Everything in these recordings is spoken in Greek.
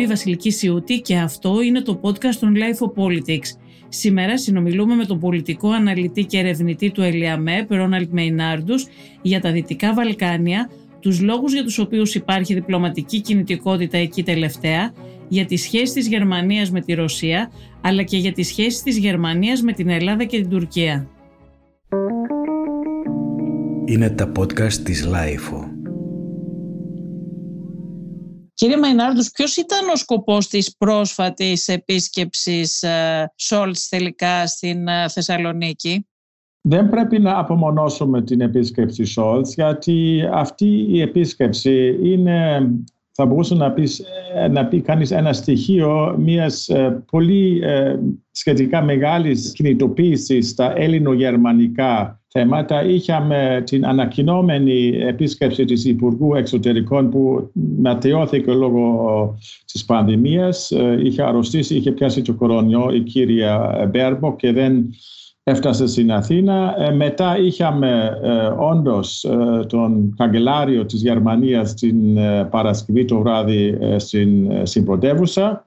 Είμαι η Βασιλική Σιούτη και αυτό είναι το podcast των LiFO Politics. Σήμερα συνομιλούμε με τον πολιτικό αναλυτή και ερευνητή του ΕΛΙΑΜΕ, Ρόναλτ Μεϊνάρντους, για τα Δυτικά Βαλκάνια, τους λόγους για τους οποίους υπάρχει διπλωματική κινητικότητα εκεί τελευταία, για τις σχέσεις της Γερμανίας με τη Ρωσία, αλλά και για τις σχέσεις της Γερμανίας με την Ελλάδα και την Τουρκία. Είναι τα podcast της LiFO. Κύριε Μαϊνάρντους, ποιος ήταν ο σκοπός της πρόσφατης επίσκεψης ε, Σόλτς τελικά στην ε, Θεσσαλονίκη; Δεν πρέπει να απομονώσουμε την επίσκεψη Σόλτς γιατί αυτή η επίσκεψη είναι θα μπορούσε να πεις, ε, να πει κανείς ένα στοιχείο μιας πολύ σχετικά μεγάλης κινητοποίησης στα ελληνογερμανικά θέματα. Είχαμε την ανακοινόμενη επίσκεψη της Υπουργού Εξωτερικών που ματαιώθηκε λόγω της πανδημίας. Είχε αρρωστήσει, είχε πιάσει το κορονοϊό η κυρία Μπέρμπο και δεν έφτασε στην Αθήνα. Ε, μετά είχαμε ε, όντως ε, τον καγκελάριο της Γερμανίας την Παρασκευή το βράδυ στην, στην πρωτεύουσα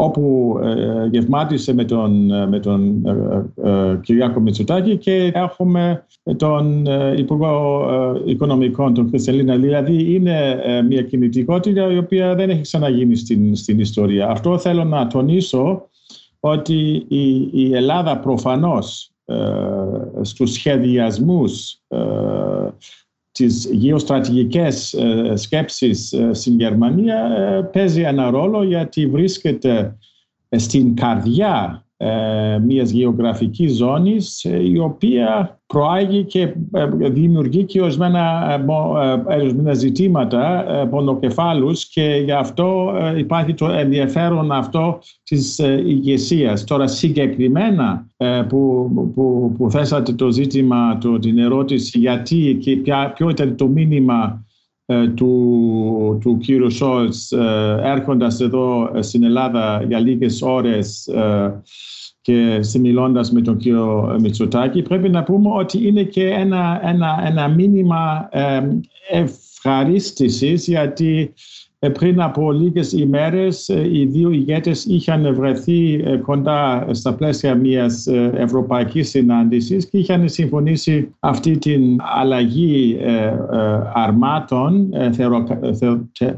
όπου ε, γευμάτισε με τον, με τον ε, ε, Κυριάκο Μητσοτάκη και έχουμε τον Υπουργό Οικονομικών, τον Χριστελίνα. Δηλαδή είναι μια κινητικότητα η οποία δεν έχει ξαναγίνει στην, στην ιστορία. Αυτό θέλω να τονίσω ότι η, η Ελλάδα προφανώς στους σχεδιασμούς τις γεωστρατηγικές ε, σκέψεις ε, στην Γερμανία ε, παίζει ένα ρόλο γιατί βρίσκεται στην καρδιά ε, μιας γεωγραφικής ζώνης ε, η οποία προάγει και ε, δημιουργεί και ορισμένα ζητήματα πονοκεφάλους και γι' αυτό υπάρχει το ενδιαφέρον αυτό της ηγεσίας. Τώρα συγκεκριμένα που, που, που θέσατε το ζήτημα, το, την ερώτηση γιατί και ποιο ήταν το μήνυμα του, του κύριου Σόλτς έρχοντας εδώ στην Ελλάδα για λίγες ώρες και συμμιλώντας με τον κύριο Μητσοτάκη πρέπει να πούμε ότι είναι και ένα, ένα, ένα μήνυμα ευχαρίστησης γιατί ε, πριν από λίγες ημέρες ε, οι δύο ηγέτες είχαν βρεθεί ε, κοντά στα πλαίσια μιας ευρωπαϊκής συνάντησης και είχαν συμφωνήσει αυτή την αλλαγή αρμάτων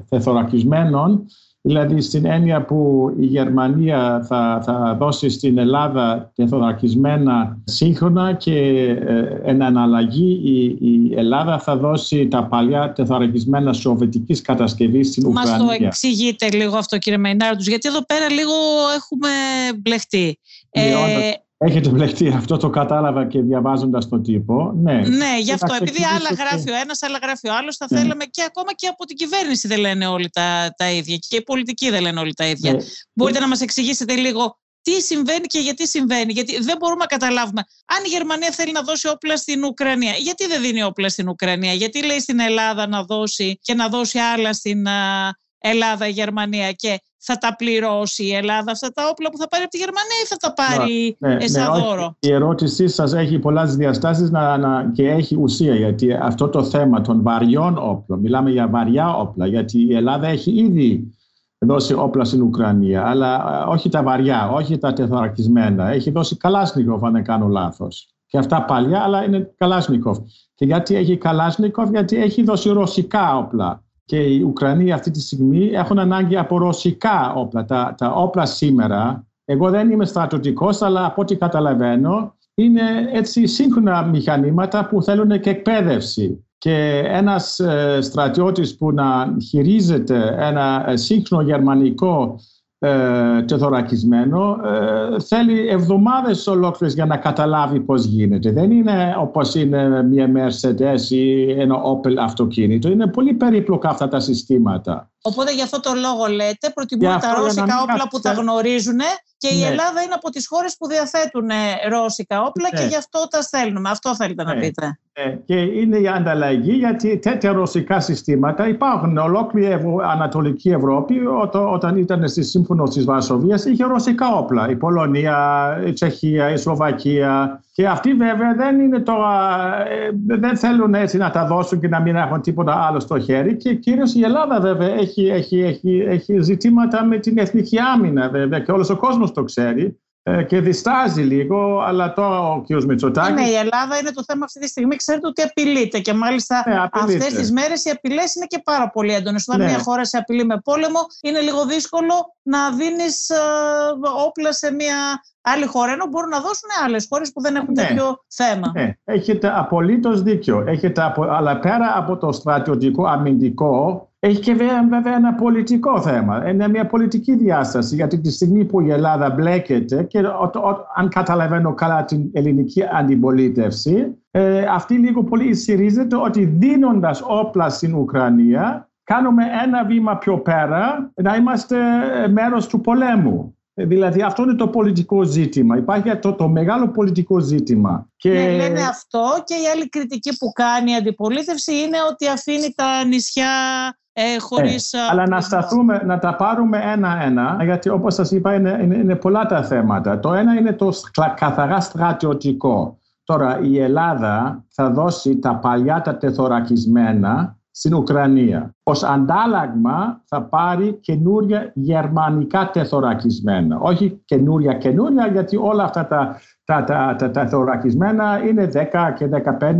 θεθωρακισμένων Δηλαδή στην έννοια που η Γερμανία θα, θα δώσει στην Ελλάδα τεθωρακισμένα σύγχρονα και ε, εν αναλλαγή η, η, Ελλάδα θα δώσει τα παλιά τεθωρακισμένα σοβετικής κατασκευής στην Ουκρανία. Μας το εξηγείτε λίγο αυτό κύριε Μεϊνάρντους γιατί εδώ πέρα λίγο έχουμε μπλεχτεί. Ναι, ε, Έχετε μπλεχτεί, αυτό το κατάλαβα και διαβάζοντας τον τύπο. Ναι, ναι γι' αυτό. Επειδή άλλα γράφει ο ένας, άλλα γράφει ο άλλος, θα ναι. θέλαμε και ακόμα και από την κυβέρνηση δεν λένε όλοι τα, τα ίδια. Και οι πολιτικοί δεν λένε όλοι τα ίδια. Ναι. Μπορείτε να μας εξηγήσετε λίγο τι συμβαίνει και γιατί συμβαίνει. Γιατί δεν μπορούμε να καταλάβουμε. Αν η Γερμανία θέλει να δώσει όπλα στην Ουκρανία, γιατί δεν δίνει όπλα στην Ουκρανία, γιατί λέει στην Ελλάδα να δώσει και να δώσει άλλα στην Ελλάδα, η Γερμανία και θα τα πληρώσει η Ελλάδα αυτά τα όπλα που θα πάρει από τη Γερμανία ή θα τα πάρει ναι, ναι, σαν ναι, δώρο; Η ερώτησή σας έχει πολλές διαστάσεις να, να, και έχει ουσία γιατί αυτό το θέμα των βαριών όπλων, μιλάμε για βαριά όπλα γιατί η Ελλάδα έχει ήδη δώσει όπλα στην Ουκρανία αλλά όχι τα βαριά, όχι τα τεθωρακισμένα. Έχει δώσει Καλάσνικοφ αν δεν κάνω λάθος. Και αυτά παλιά αλλά είναι Καλάσνικοφ. Και γιατί έχει Καλάσνικοφ, γιατί έχει δώσει ρωσικά όπλα και οι Ουκρανοί αυτή τη στιγμή έχουν ανάγκη από ρωσικά όπλα. Τα, τα όπλα σήμερα, εγώ δεν είμαι στρατιωτικός, αλλά από ό,τι καταλαβαίνω, είναι έτσι σύγχρονα μηχανήματα που θέλουν και εκπαίδευση. Και ένας ε, στρατιώτης που να χειρίζεται ένα ε, σύγχρονο γερμανικό ε, τεθωρακισμένο ε, θέλει εβδομάδες ολόκληρες για να καταλάβει πώς γίνεται. Δεν είναι όπως είναι μια Mercedes ή ένα Opel αυτοκίνητο. Είναι πολύ περίπλοκα αυτά τα συστήματα. Οπότε για αυτό το λόγο λέτε προτιμούν τα ρώσικα όπλα που τα γνωρίζουν και η ναι. Ελλάδα είναι από τις χώρες που διαθέτουν ρώσικα όπλα και ναι. γι' αυτό τα στέλνουμε. Αυτό θέλετε να ναι. πείτε. Και είναι η ανταλλαγή γιατί τέτοια ρωσικά συστήματα υπάρχουν. Ολόκληρη Ανατολική Ευρώπη όταν ήταν στη Σύμφωνο της Βαρσοβίας είχε ρωσικά όπλα. Η Πολωνία, η Τσεχία, η Σλοβακία και Και αυτοί βέβαια δεν είναι τώρα, δεν θέλουν έτσι να τα δώσουν και να μην έχουν τίποτα άλλο στο χέρι. Και κυρίως η Ελλάδα βέβαια έχει, έχει, έχει, έχει ζητήματα με την εθνική άμυνα βέβαια και όλος ο κόσμος το ξέρει. Ε, και διστάζει λίγο, αλλά τώρα ο κ. Μητσοτάκη. Ναι, η Ελλάδα είναι το θέμα αυτή τη στιγμή. Ξέρετε ότι απειλείται και μάλιστα ναι, αυτές τις μέρες οι απειλές είναι και πάρα πολύ έντονες. Όταν ναι. μια χώρα σε απειλεί με πόλεμο, είναι λίγο δύσκολο να δίνεις ε, όπλα σε μια άλλη χώρα, ενώ μπορούν να δώσουν άλλες χώρες που δεν έχουν ναι. τέτοιο θέμα. Ναι, έχετε απολύτως δίκιο. Έχετε απο... Αλλά πέρα από το στρατιωτικό αμυντικό, έχει και βέβαια ένα πολιτικό θέμα. Είναι μια πολιτική διάσταση, γιατί τη στιγμή που η Ελλάδα μπλέκεται και αν καταλαβαίνω καλά την ελληνική αντιπολίτευση, ε, αυτή λίγο πολύ ισχυρίζεται ότι δίνοντας όπλα στην Ουκρανία, κάνουμε ένα βήμα πιο πέρα να είμαστε μέρος του πολέμου. Δηλαδή αυτό είναι το πολιτικό ζήτημα. Υπάρχει το, το μεγάλο πολιτικό ζήτημα. Και... Ναι, λένε αυτό και η άλλη κριτική που κάνει η αντιπολίτευση είναι ότι αφήνει τα νησιά ε, χωρίς... Ε, αλλά να σταθούμε, να τα πάρουμε ένα-ένα, γιατί όπως σας είπα είναι, είναι, είναι πολλά τα θέματα. Το ένα είναι το καθαρά στρατιωτικό. Τώρα η Ελλάδα θα δώσει τα παλιά τα τεθωρακισμένα στην Ουκρανία. Ως αντάλλαγμα θα πάρει καινούρια γερμανικά τεθωρακισμένα. Όχι καινούρια καινούρια γιατί όλα αυτά τα, τα, τα, τα, τα θωρακισμένα είναι 10 και 15,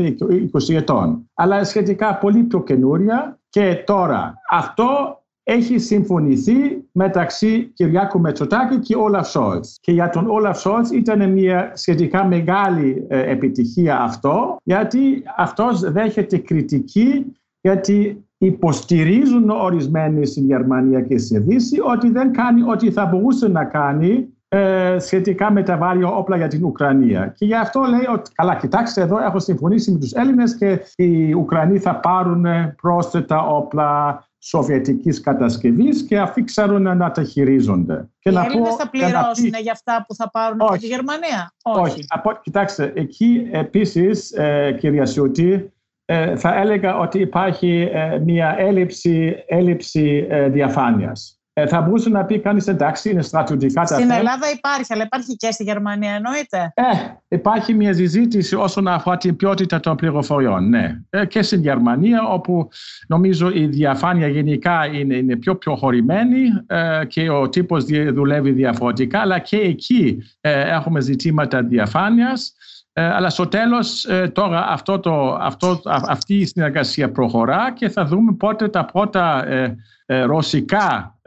20 ετών. Αλλά σχετικά πολύ πιο καινούρια και τώρα αυτό έχει συμφωνηθεί μεταξύ Κυριάκου Μετσοτάκη και Όλαφ Σόλτς. Και για τον Όλαφ Σόλτς ήταν μια σχετικά μεγάλη ε, επιτυχία αυτό, γιατί αυτός δέχεται κριτική γιατί υποστηρίζουν ορισμένοι στην Γερμανία και στη Δύση ότι δεν κάνει ό,τι θα μπορούσε να κάνει ε, σχετικά με τα βάρια όπλα για την Ουκρανία. Και γι' αυτό λέει ότι, καλά, κοιτάξτε εδώ, έχω συμφωνήσει με τους Έλληνες και οι Ουκρανοί θα πάρουν πρόσθετα όπλα σοβιετικής κατασκευής και αυτοί ξέρουν να τα χειρίζονται. Και οι να Έλληνες θα πληρώσουν για αυτά που θα πάρουν από τη Γερμανία; Όχι. Όχι. κοιτάξτε, εκεί επίσης, ε, κυρία Σιούτη, ε, θα έλεγα ότι υπάρχει ε, μια έλλειψη, έλλειψη ε, διαφάνειας. Θα μπορούσε να πει κανείς εντάξει, είναι στρατιωτικά τα Στην Ελλάδα υπάρχει, αλλά υπάρχει και στη Γερμανία, εννοείται. Ε, υπάρχει μια συζήτηση όσον αφορά την ποιότητα των πληροφοριών. Ναι. και στην Γερμανία, όπου νομίζω η διαφάνεια γενικά είναι, είναι πιο προχωρημένη και ο τύπος δουλεύει διαφορετικά, αλλά και εκεί έχουμε ζητήματα διαφάνειας. Ε, αλλά στο τέλος ε, τώρα αυτό το, αυτό, αυτή η συνεργασία προχωρά και θα δούμε πότε τα πρώτα ε, ρωσικά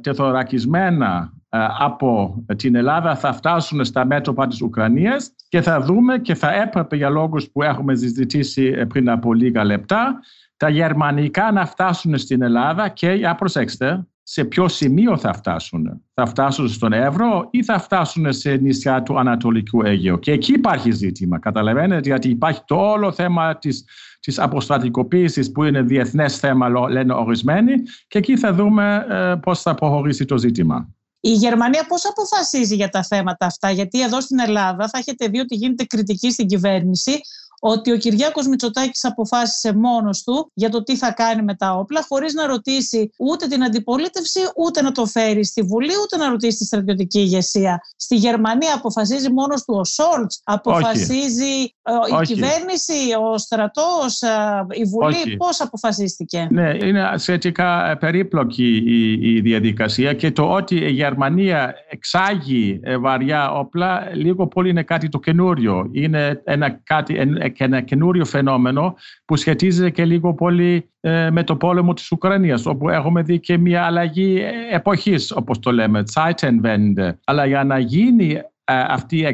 τεθωρακισμένα από την Ελλάδα θα φτάσουν στα μέτωπα της Ουκρανίας και θα δούμε και θα έπρεπε για λόγους που έχουμε συζητήσει πριν από λίγα λεπτά τα γερμανικά να φτάσουν στην Ελλάδα και, για προσέξτε, σε ποιο σημείο θα φτάσουν. Θα φτάσουν στον Εύρο ή θα φτάσουν σε νησιά του Ανατολικού Αιγαίου. Και εκεί υπάρχει ζήτημα. Καταλαβαίνετε, γιατί υπάρχει το όλο θέμα της, της αποστρατικοποίησης που είναι διεθνές θέμα, λένε ορισμένοι. Και εκεί θα δούμε ε, πώς θα προχωρήσει το ζήτημα. Η Γερμανία πώς αποφασίζει για τα θέματα αυτά, γιατί εδώ στην Ελλάδα θα έχετε δει ότι γίνεται κριτική στην κυβέρνηση ότι ο Κυριάκος Μητσοτάκης αποφάσισε μόνος του για το τι θα κάνει με τα όπλα χωρίς να ρωτήσει ούτε την αντιπολίτευση ούτε να το φέρει στη Βουλή ούτε να ρωτήσει τη στρατιωτική ηγεσία. Στη Γερμανία αποφασίζει μόνος του ο Σόλτς, αποφασίζει ε, η κυβέρνηση, ο στρατός, ε, η Βουλή. Όχι. Πώς αποφασίστηκε; Ναι, είναι σχετικά περίπλοκη η, η διαδικασία και το ότι η Γερμανία εξάγει ε, βαριά όπλα λίγο πολύ είναι κάτι το καινούριο. Είναι ένα, κάτι, και ένα καινούριο φαινόμενο που σχετίζεται και λίγο πολύ ε, με το πόλεμο της Ουκρανίας όπου έχουμε δει και μια αλλαγή εποχής όπως το λέμε, Zeitenwende. Αλλά για να γίνει ε, αυτή η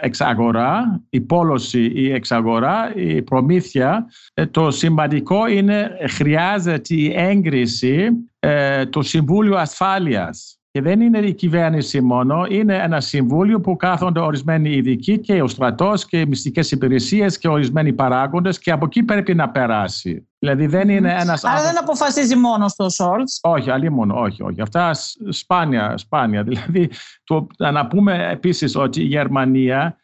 εξαγορά, η πόλωση, η εξαγορά, η προμήθεια, ε, το σημαντικό είναι χρειάζεται η έγκριση του Συμβούλου Ασφάλειας και δεν είναι η κυβέρνηση μόνο, είναι ένα συμβούλιο που κάθονται ορισμένοι ειδικοί και ο στρατός και οι μυστικές υπηρεσίες και ορισμένοι παράγοντες και από εκεί πρέπει να περάσει. Δηλαδή δεν είναι ένας. Αλλά δεν αποφασίζει μόνος το Σόλτς. Όχι, αλλή μόνο, όχι, όχι. Αυτά σπάνια, σπάνια. Δηλαδή, το, να πούμε επίσης ότι η Γερμανία ε,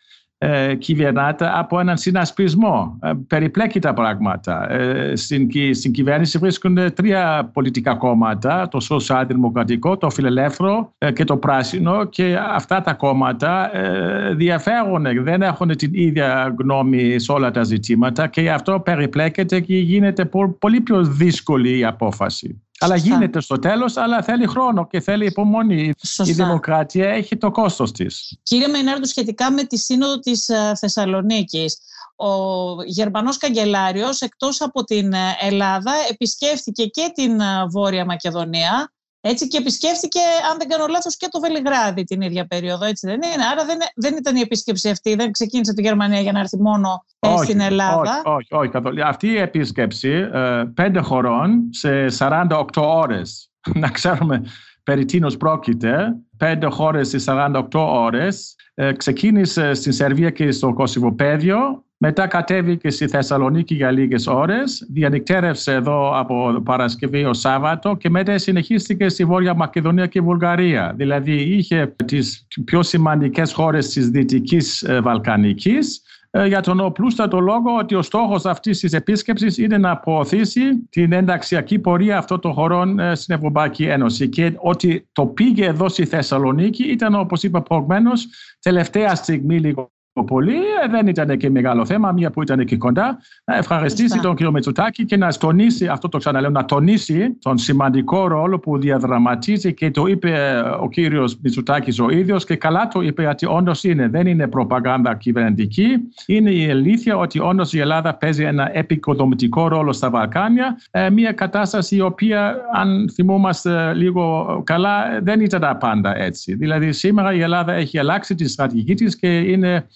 κυβερνάται από έναν συνασπισμό. Ε, περιπλέκει τα πράγματα. Ε, στην, στην κυβέρνηση βρίσκονται τρία πολιτικά κόμματα, το Σοσιαλδημοκρατικό, το Φιλελεύθερο ε, και το Πράσινο και αυτά τα κόμματα ε, διαφέρουν, δεν έχουν την ίδια γνώμη σε όλα τα ζητήματα και αυτό περιπλέκεται και γίνεται πολύ πιο δύσκολη η απόφαση. Αλλά γίνεται στο τέλος, αλλά θέλει χρόνο και θέλει υπομονή. Η δημοκρατία έχει το κόστος της. Κύριε Μεϊνάρντου, σχετικά με τη Σύνοδο της ε, Θεσσαλονίκης, ο Γερμανός Καγκελάριος εκτός από την ε, Ελλάδα επισκέφθηκε και την ε, Βόρεια Μακεδονία έτσι και επισκέφθηκε, αν δεν κάνω λάθος, και το Βελιγράδι την ίδια περίοδο, έτσι δεν είναι. Άρα δεν, δεν ήταν η επίσκεψη αυτή, δεν ξεκίνησε τη Γερμανία για να έρθει μόνο όχι, στην Ελλάδα. Όχι, όχι, όχι καθόλου. Αυτή η επίσκεψη ε, πέντε χωρών σε 48 ώρες. να ξέρουμε περί τίνος πρόκειται. Πέντε χώρες σε 48 ώρες. Ε, ξεκίνησε στην Σερβία και στο Κωσυβοπαίδιο μετά κατέβηκε στη Θεσσαλονίκη για λίγες ώρες, διανυκτέρευσε εδώ από Παρασκευή ως Σάββατο και μετά συνεχίστηκε στη Βόρεια Μακεδονία και Βουλγαρία. Δηλαδή είχε τις πιο σημαντικές χώρες της Δυτικής ε, Βαλκανικής ε, για τον οπλούστατο λόγο ότι ο στόχος αυτής της επίσκεψης είναι να προωθήσει την ενταξιακή πορεία αυτών των χωρών ε, στην Ευρωπαϊκή Ένωση και ότι το πήγε εδώ στη Θεσσαλονίκη ήταν όπως είπα προηγουμένως τελευταία στιγμή λίγο πολύ. Ε, δεν ήταν και μεγάλο θέμα, μία που ήταν εκεί κοντά. Να ευχαριστήσει τον κύριο Μετσουτάκη και να τονίσει, αυτό το ξαναλέω, να τονίσει τον σημαντικό ρόλο που διαδραματίζει και το είπε ε, ο κύριος Μετσουτάκη ο ίδιος και καλά το είπε ότι όντως είναι. Δεν είναι προπαγάνδα κυβερνητική. Είναι η αλήθεια ότι όντως η Ελλάδα παίζει ένα επικοδομητικό ρόλο στα Βαλκάνια. Ε, μια κατάσταση η οποία, αν θυμόμαστε λίγο καλά, δεν ήταν πάντα έτσι. Δηλαδή, σήμερα η Ελλάδα έχει αλλάξει τη στρατηγική της και είναι ε,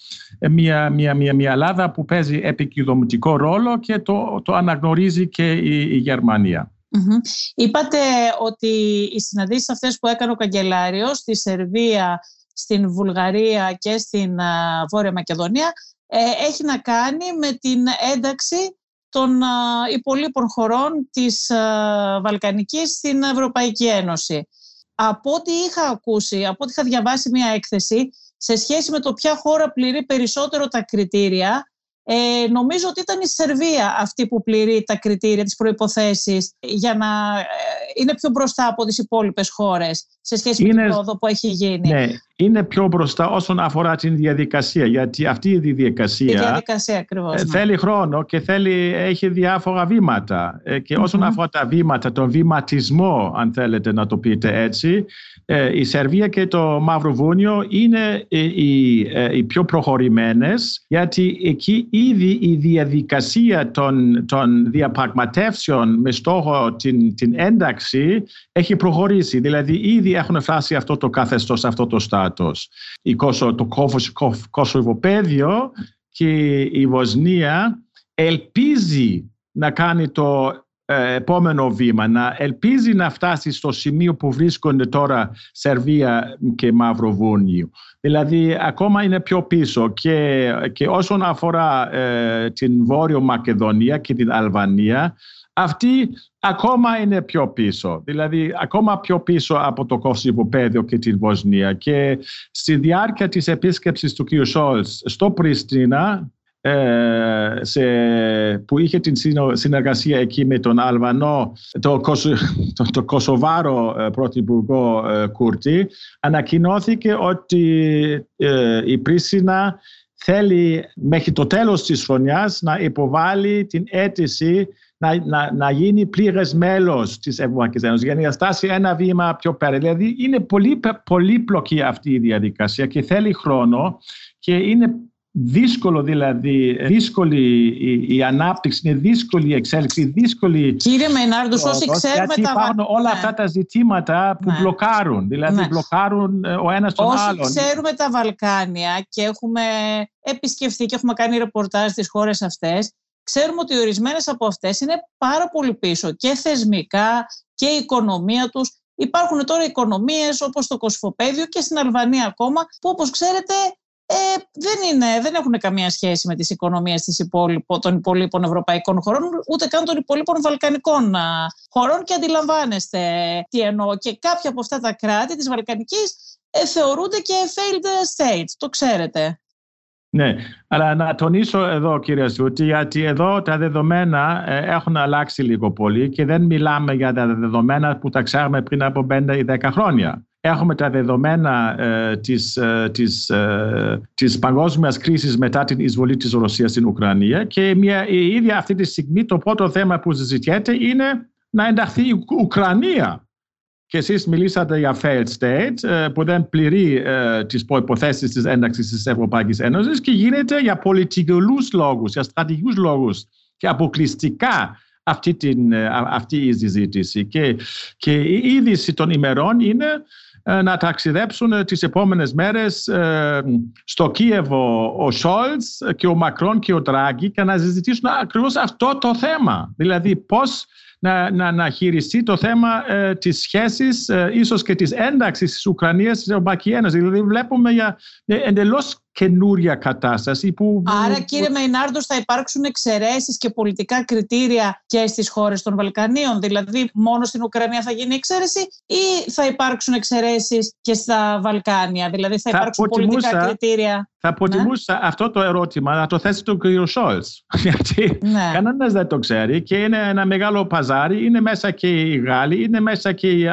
μια, μια, μια, μια Ελλάδα που παίζει επικοδομητικό ρόλο και το, το αναγνωρίζει και η, η γερμανια Είπατε ότι οι συναντήσεις αυτές που έκανε ο Καγκελάριος στη Σερβία, στην Βουλγαρία και στην Βόρεια Μακεδονία ε, έχει να κάνει με την ένταξη των υπολείπων χωρών της Βαλκανικής στην Ευρωπαϊκή Ένωση. Από ό,τι είχα ακούσει, από ό,τι είχα διαβάσει μια έκθεση, σε σχέση με το ποια χώρα πληρεί περισσότερο τα κριτήρια, ε, νομίζω ότι ήταν η Σερβία αυτή που πληρεί τα κριτήρια, τις προϋποθέσεις για να ε, είναι πιο μπροστά από τις υπόλοιπες χώρες σε σχέση με την πρόοδο που έχει γίνει. Ναι, είναι πιο μπροστά όσον αφορά την διαδικασία, γιατί αυτή η διαδικασία, η διαδικασία ακριβώς, ε, ναι. θέλει χρόνο και θέλει, έχει διάφορα βήματα. Ε, και όσον αφορά τα βήματα, τον βηματισμό, αν θέλετε να το πείτε έτσι, η Σερβία και το Μαυροβούνιο είναι οι, οι πιο προχωρημένες, γιατί εκεί ήδη η διαδικασία των, των διαπραγματεύσεων με στόχο την, την ένταξη έχει προχωρήσει. Δηλαδή ήδη έχουν φτάσει αυτό το καθεστώς, αυτό το στάτος. Η Κόσο, το Κωσοβοπέδιο και η Βοσνία ελπίζει να κάνει το ε, επόμενο βήμα, να ελπίζει να φτάσει στο σημείο που βρίσκονται τώρα Σερβία και Μαυροβούνιο. Δηλαδή ακόμα είναι πιο πίσω και, και όσον αφορά ε, την Βόρειο Μακεδονία και την Αλβανία, αυτή ακόμα είναι πιο πίσω. Δηλαδή ακόμα πιο πίσω από το Κωσυβοπαίδιο και την Βοσνία. Και στη διάρκεια της επίσκεψης του κ. Σόλτς στο Πριστίνα, ε, σε, που είχε την συνεργασία εκεί με τον Αλβανό, το, το, το Κωσοβάρο ε, πρωθυπουργό ε, Κούρτη, ανακοινώθηκε ότι η Πρίσινα θέλει μέχρι το τέλος της χρονιάς να υποβάλει την αίτηση να, να, να γίνει πλήρες μέλος της Ευρωπαϊκής Ένωσης, για να στάσει ένα βήμα πιο πέρα. Δηλαδή, είναι πολύ πολύπλοκη αυτή η διαδικασία και θέλει χρόνο και είναι δύσκολο δηλαδή, δύσκολη η, η ανάπτυξη, είναι δύσκολη η εξέλιξη, δύσκολη... Κύριε Μενάρντος, όσοι ξέρουμε γιατί τα... υπάρχουν όλα ναι. αυτά τα ζητήματα που ναι. μπλοκάρουν, δηλαδή ναι. μπλοκάρουν ε, ο ένας τον όσοι άλλον. Όσοι ξέρουμε τα Βαλκάνια και έχουμε επισκεφθεί και έχουμε κάνει ρεπορτάζ στις χώρες αυτές, ξέρουμε ότι ορισμένες από αυτές είναι πάρα πολύ πίσω και θεσμικά και η οικονομία τους. Υπάρχουν τώρα οικονομίες όπως το Κοσφοπέδιο και στην Αλβανία ακόμα που όπως ξέρετε ε, δεν, είναι, δεν έχουν καμία σχέση με τις οικονομίες της υπόλοιπο, των υπολείπων ευρωπαϊκών χωρών, ούτε καν των υπολείπων βαλκανικών χωρών και αντιλαμβάνεστε τι εννοώ. Και κάποια από αυτά τα κράτη της Βαλκανικής ε, θεωρούνται και failed states, το ξέρετε. Ναι, αλλά να τονίσω εδώ κύριε Σούτη γιατί εδώ τα δεδομένα ε, έχουν αλλάξει λίγο πολύ και δεν μιλάμε για τα δεδομένα που τα ξέρουμε πριν από 5 ή 10 χρόνια. Έχουμε τα δεδομένα ε, της, ε, της, ε, της παγκόσμιας κρίσης μετά την εισβολή της Ρωσίας στην Ουκρανία και μια, η ίδια αυτή τη στιγμή το πρώτο θέμα που συζητιέται είναι να ενταχθεί η Ουκρανία και εσείς μιλήσατε για failed state ε, που δεν πληρεί ε, τις προϋποθέσεις της ένταξης της Ευρωπαϊκής Ένωσης και γίνεται για πολιτικούς λόγους, για στρατηγικούς λόγους και αποκλειστικά αυτή, την, ε, αυτή η συζήτηση. Και, και η είδηση των ημερών είναι να ταξιδέψουν τις επόμενες μέρες στο Κίεβο ο Σόλτς και ο Μακρόν και ο Τράγκη και να συζητήσουν ακριβώς αυτό το θέμα. Δηλαδή πώς να, να, να χειριστεί το θέμα ε, της σχέσης, ε, ίσως και της ένταξης της Ουκρανίας στην Ευρωπαϊκής Ένωσης. Δηλαδή βλέπουμε για εντελώς καινούρια κατάσταση. Που... Άρα κύριε Μεϊνάρντο θα υπάρξουν εξαιρέσεις και πολιτικά κριτήρια και στις χώρες των Βαλκανίων; Δηλαδή μόνο στην Ουκρανία θα γίνει εξαίρεση ή θα υπάρξουν εξαιρέσεις και στα Βαλκάνια; Δηλαδή θα, θα υπάρξουν πολιτικά κριτήρια; Θα προτιμούσα ναι. αυτό το ερώτημα να το θέσει τον κύριο Σόλτς. Γιατί ναι. κανένας δεν το ξέρει και είναι ένα μεγάλο παζάρι. Είναι μέσα και οι Γάλλοι, είναι μέσα και οι ε,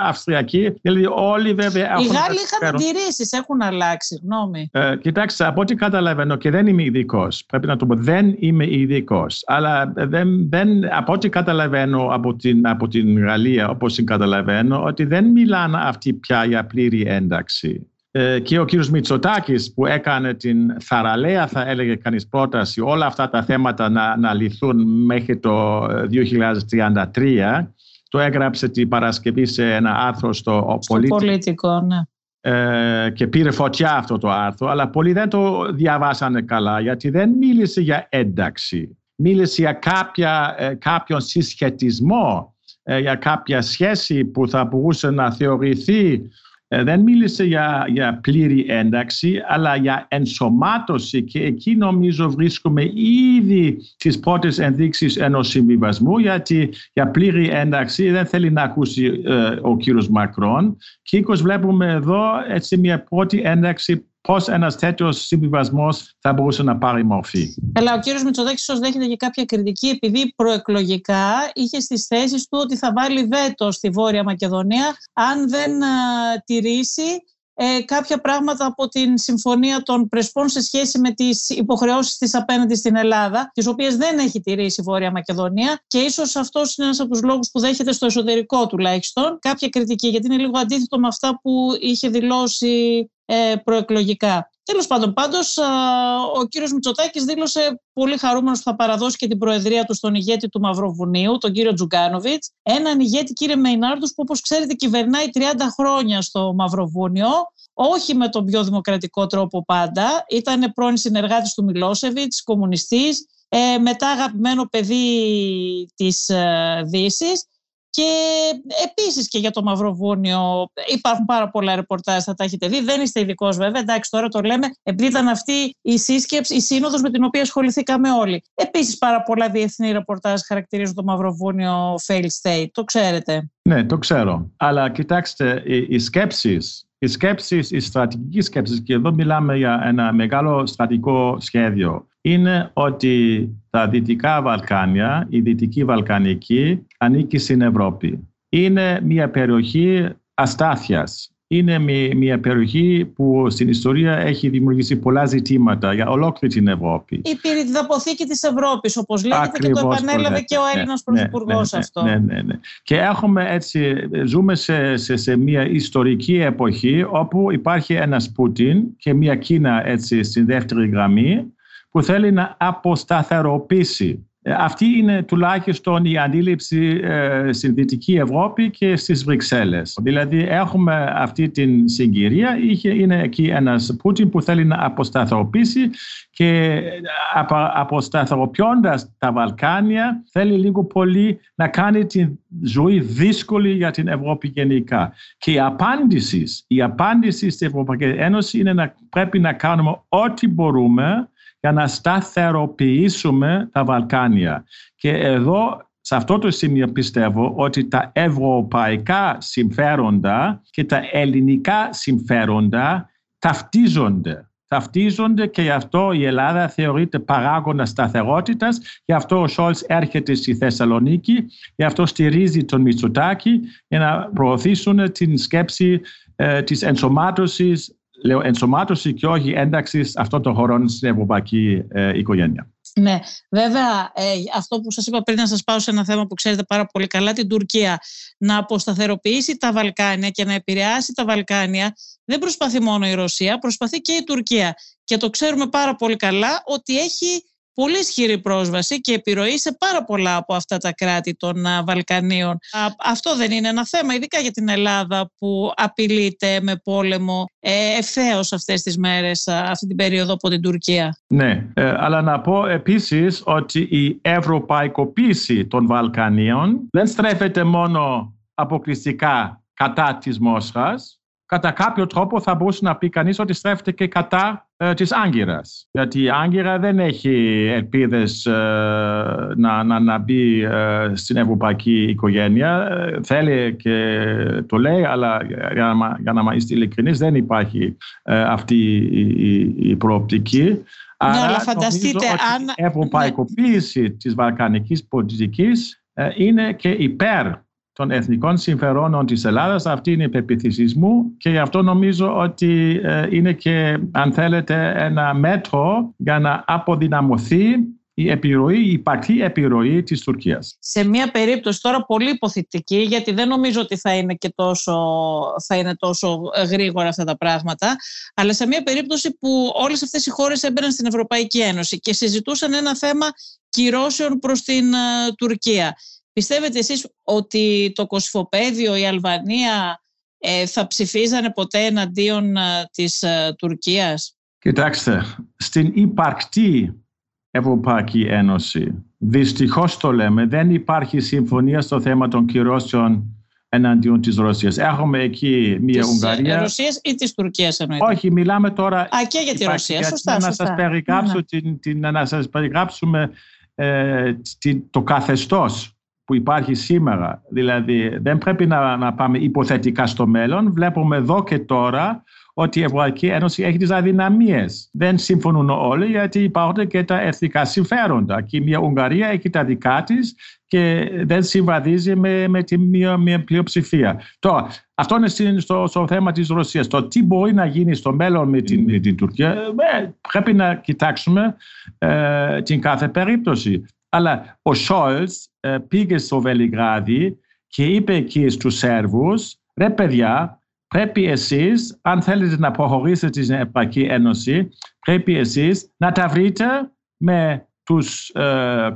Αυστριακοί. Δηλαδή όλοι βέβαια έχουν. Οι Γάλλοι είχαν αντιρρήσεις, έχουν αλλάξει γνώμη. Ε, κοιτάξτε, από ό,τι καταλαβαίνω και δεν είμαι ειδικός. Πρέπει να το πω, δεν είμαι ειδικός. Αλλά δεν, δεν, από ό,τι καταλαβαίνω από την, από την Γαλλία, όπως την καταλαβαίνω, ότι δεν μιλάνε αυτοί πια για πλήρη ένταξη. Ε, και ο κύριος Μητσοτάκης που έκανε την θαραλέα θα έλεγε κανείς πρόταση όλα αυτά τα θέματα να, να λυθούν μέχρι το 2033 το έγραψε την Παρασκευή σε ένα άρθρο στο, στο πολιτικό. ναι. Ε, και πήρε φωτιά αυτό το άρθρο αλλά πολλοί δεν το διαβάσανε καλά γιατί δεν μίλησε για ένταξη. Μίλησε για κάποια, ε, κάποιον συσχετισμό για κάποια σχέση που θα μπορούσε να θεωρηθεί ε, δεν μίλησε για, για πλήρη ένταξη, αλλά για ενσωμάτωση και εκεί νομίζω βρίσκουμε ήδη τις πρώτες ενδείξεις ενός συμβιβασμού γιατί για πλήρη ένταξη δεν θέλει να ακούσει ε, ο κύριος Μακρόν. Και βλέπουμε εδώ έτσι μια πρώτη ένταξη πώς ένας τέτοιος συμβιβασμός θα μπορούσε να πάρει μορφή. Αλλά ο κύριος Μητσοτάκης ίσω δέχεται και κάποια κριτική, επειδή προεκλογικά είχε στις θέσεις του ότι θα βάλει βέτο στη Βόρεια Μακεδονία αν δεν α, τηρήσει ε, κάποια πράγματα από την Συμφωνία των Πρεσπών σε σχέση με τις υποχρεώσεις της απέναντι στην Ελλάδα, τις οποίες δεν έχει τηρήσει η Βόρεια Μακεδονία και ίσως αυτός είναι ένας από τους λόγους που δέχεται στο εσωτερικό τουλάχιστον κάποια κριτική, γιατί είναι λίγο αντίθετο με αυτά που είχε δηλώσει ε, προεκλογικά. Τέλος πάντων, πάντως, ο κύριος Μητσοτάκης δήλωσε πολύ χαρούμενος που θα παραδώσει και την προεδρία του στον ηγέτη του Μαυροβουνίου, τον κύριο Τζουγκάνοβιτς. Έναν ηγέτη, κύριε Μεϊνάρντους, που όπως ξέρετε κυβερνάει 30 χρόνια στο Μαυροβούνιο, όχι με τον πιο δημοκρατικό τρόπο πάντα. Ήταν πρώην συνεργάτης του Μιλόσεβιτς, κομμουνιστής, ε, μετά αγαπημένο παιδί της ε, Δύσης και επίσης και για το Μαυροβούνιο υπάρχουν πάρα πολλά ρεπορτάζ, θα τα έχετε δει. Δεν είστε ειδικός βέβαια, εντάξει, τώρα το λέμε, επειδή ήταν αυτή η σύσκεψη, η σύνοδος με την οποία ασχοληθήκαμε όλοι. Επίσης, πάρα πολλά διεθνή ρεπορτάζ χαρακτηρίζουν το Μαυροβούνιο fail state. Το ξέρετε. Ναι, το ξέρω. Αλλά κοιτάξτε, οι, οι σκέψεις η σκέψη, η στρατηγική σκέψη, και εδώ μιλάμε για ένα μεγάλο στρατηγικό σχέδιο, είναι ότι τα Δυτικά Βαλκάνια, η Δυτική Βαλκανική, ανήκει στην Ευρώπη. Είναι μια περιοχή αστάθειας είναι μια περιοχή που στην ιστορία έχει δημιουργήσει πολλά ζητήματα για ολόκληρη την Ευρώπη. Η πυρηδαποθήκη της Ευρώπης, όπως λέγεται, και το επανέλαβε και ο ναι, Έλληνας ναι, Πρωθυπουργός ναι, αυτό. Ναι, ναι, ναι. Και έχουμε έτσι, ζούμε σε, σε, σε, μια ιστορική εποχή όπου υπάρχει ένας Πούτιν και μια Κίνα έτσι στην δεύτερη γραμμή που θέλει να αποσταθεροποιήσει ε, αυτή είναι τουλάχιστον η αντίληψη ε, στην Δυτική Ευρώπη και στις Βρυξέλλες. Δηλαδή έχουμε αυτή την συγκυρία, είναι εκεί ένας Πούτιν που θέλει να αποσταθεροποιήσει και αποσταθεροποιώντας τα Βαλκάνια θέλει λίγο πολύ να κάνει τη ζωή δύσκολη για την Ευρώπη γενικά. Και η απάντηση, η απάντηση στην Ευρωπαϊκή Ένωση είναι να πρέπει να κάνουμε ό,τι μπορούμε για να σταθεροποιήσουμε τα Βαλκάνια. Και εδώ σε αυτό το σημείο πιστεύω ότι τα ευρωπαϊκά συμφέροντα και τα ελληνικά συμφέροντα ταυτίζονται. ταυτίζονται και γι' αυτό η Ελλάδα θεωρείται παράγοντας σταθερότητας. Γι' αυτό ο Σόλτς έρχεται στη Θεσσαλονίκη, γι' αυτό στηρίζει τον Μητσοτάκη για να προωθήσουν την σκέψη ε, της ενσωμάτωσης, λέω ενσωμάτωση και όχι ένταξη αυτών των χωρών στην ευρωπαϊκή ε, οικογένεια. Ναι, βέβαια ε, αυτό που σας είπα πριν να σας πάω σε ένα θέμα που ξέρετε πάρα πολύ καλά, την Τουρκία να αποσταθεροποιήσει τα Βαλκάνια και να επηρεάσει τα Βαλκάνια δεν προσπαθεί μόνο η Ρωσία, προσπαθεί και η Τουρκία. Και το ξέρουμε πάρα πολύ καλά ότι έχει πολύ ισχυρή πρόσβαση και επιρροή σε πάρα πολλά από αυτά τα κράτη των Βαλκανίων. Αυτό δεν είναι ένα θέμα, ειδικά για την Ελλάδα που απειλείται με πόλεμο ε, ευθέως αυτές τις μέρες, αυτή την περίοδο από την Τουρκία. Ναι, ε, αλλά να πω επίσης ότι η ευρωπαϊκοποίηση των Βαλκανίων δεν στρέφεται μόνο αποκλειστικά κατά της Μόσχας, κατά κάποιο τρόπο θα μπορούσε να πει κανείς ότι στρέφεται και κατά ε, της Άγκυρας. Γιατί η Άγκυρα δεν έχει ελπίδες ε, να, να, να μπει ε, στην ευρωπαϊκή οικογένεια. Ε, θέλει και το λέει, αλλά για να, για να είστε ειλικρινείς δεν υπάρχει αυτή η, η, προοπτική. Ναι, Άρα, αλλά φανταστείτε αν... η ευρωπαϊκοποίηση ναι. της βαλκανικής πολιτικής είναι και υπέρ των εθνικών συμφερόνων της Ελλάδας. Αυτή είναι η πεποίθησής μου και γι' αυτό νομίζω ότι ε, είναι και, αν θέλετε, ένα μέτρο για να αποδυναμωθεί η επιρροή, η υπαρκτή επιρροή της Τουρκίας. Σε μια περίπτωση τώρα πολύ υποθετική, γιατί δεν νομίζω ότι θα είναι και τόσο, θα είναι τόσο γρήγορα αυτά τα πράγματα, αλλά σε μια περίπτωση που όλες αυτές οι χώρες έμπαιναν στην Ευρωπαϊκή Ένωση και συζητούσαν ένα θέμα κυρώσεων προς την uh, Τουρκία. Πιστεύετε εσείς ότι το Κοσφοπέδιο, η Αλβανία ε, θα ψηφίζανε ποτέ εναντίον ε, της ε, Τουρκίας; Κοιτάξτε, στην υπαρκτή Ευρωπαϊκή Ένωση, δυστυχώς το λέμε, δεν υπάρχει συμφωνία στο θέμα των κυρώσεων εναντίον της Ρωσίας. Έχουμε εκεί μια της Ουγγαρία. Της Ρωσίας ή της Τουρκίας εννοείται; Όχι, μιλάμε τώρα... Α, και για τη Ρωσία, σωστά. Να, Σας περιγράψω, ναι, ναι. Την, την, να σας περιγράψουμε ε, το καθεστώς που υπάρχει σήμερα. Δηλαδή δεν πρέπει να, να πάμε υποθετικά στο μέλλον. Βλέπουμε εδώ και τώρα ότι η Ευρωπαϊκή Ένωση έχει τις αδυναμίες. Δεν συμφωνούν όλοι γιατί υπάρχουν και τα εθνικά συμφέροντα. Και μια Ουγγαρία έχει τα δικά της και δεν συμβαδίζει με, με τη μία, μία πλειοψηφία. Τώρα, αυτό είναι στο, στο θέμα της Ρωσίας. Το τι μπορεί να γίνει στο μέλλον με την, με την Τουρκία, ε, πρέπει να κοιτάξουμε ε, την κάθε περίπτωση. Αλλά ο Σόλτς ε, πήγε στο Βελιγράδι και είπε εκεί στους Σέρβους «Ρε παιδιά, πρέπει εσείς, αν θέλετε να προχωρήσετε στην Ευρωπαϊκή Ένωση, πρέπει εσείς να τα βρείτε με τους ε,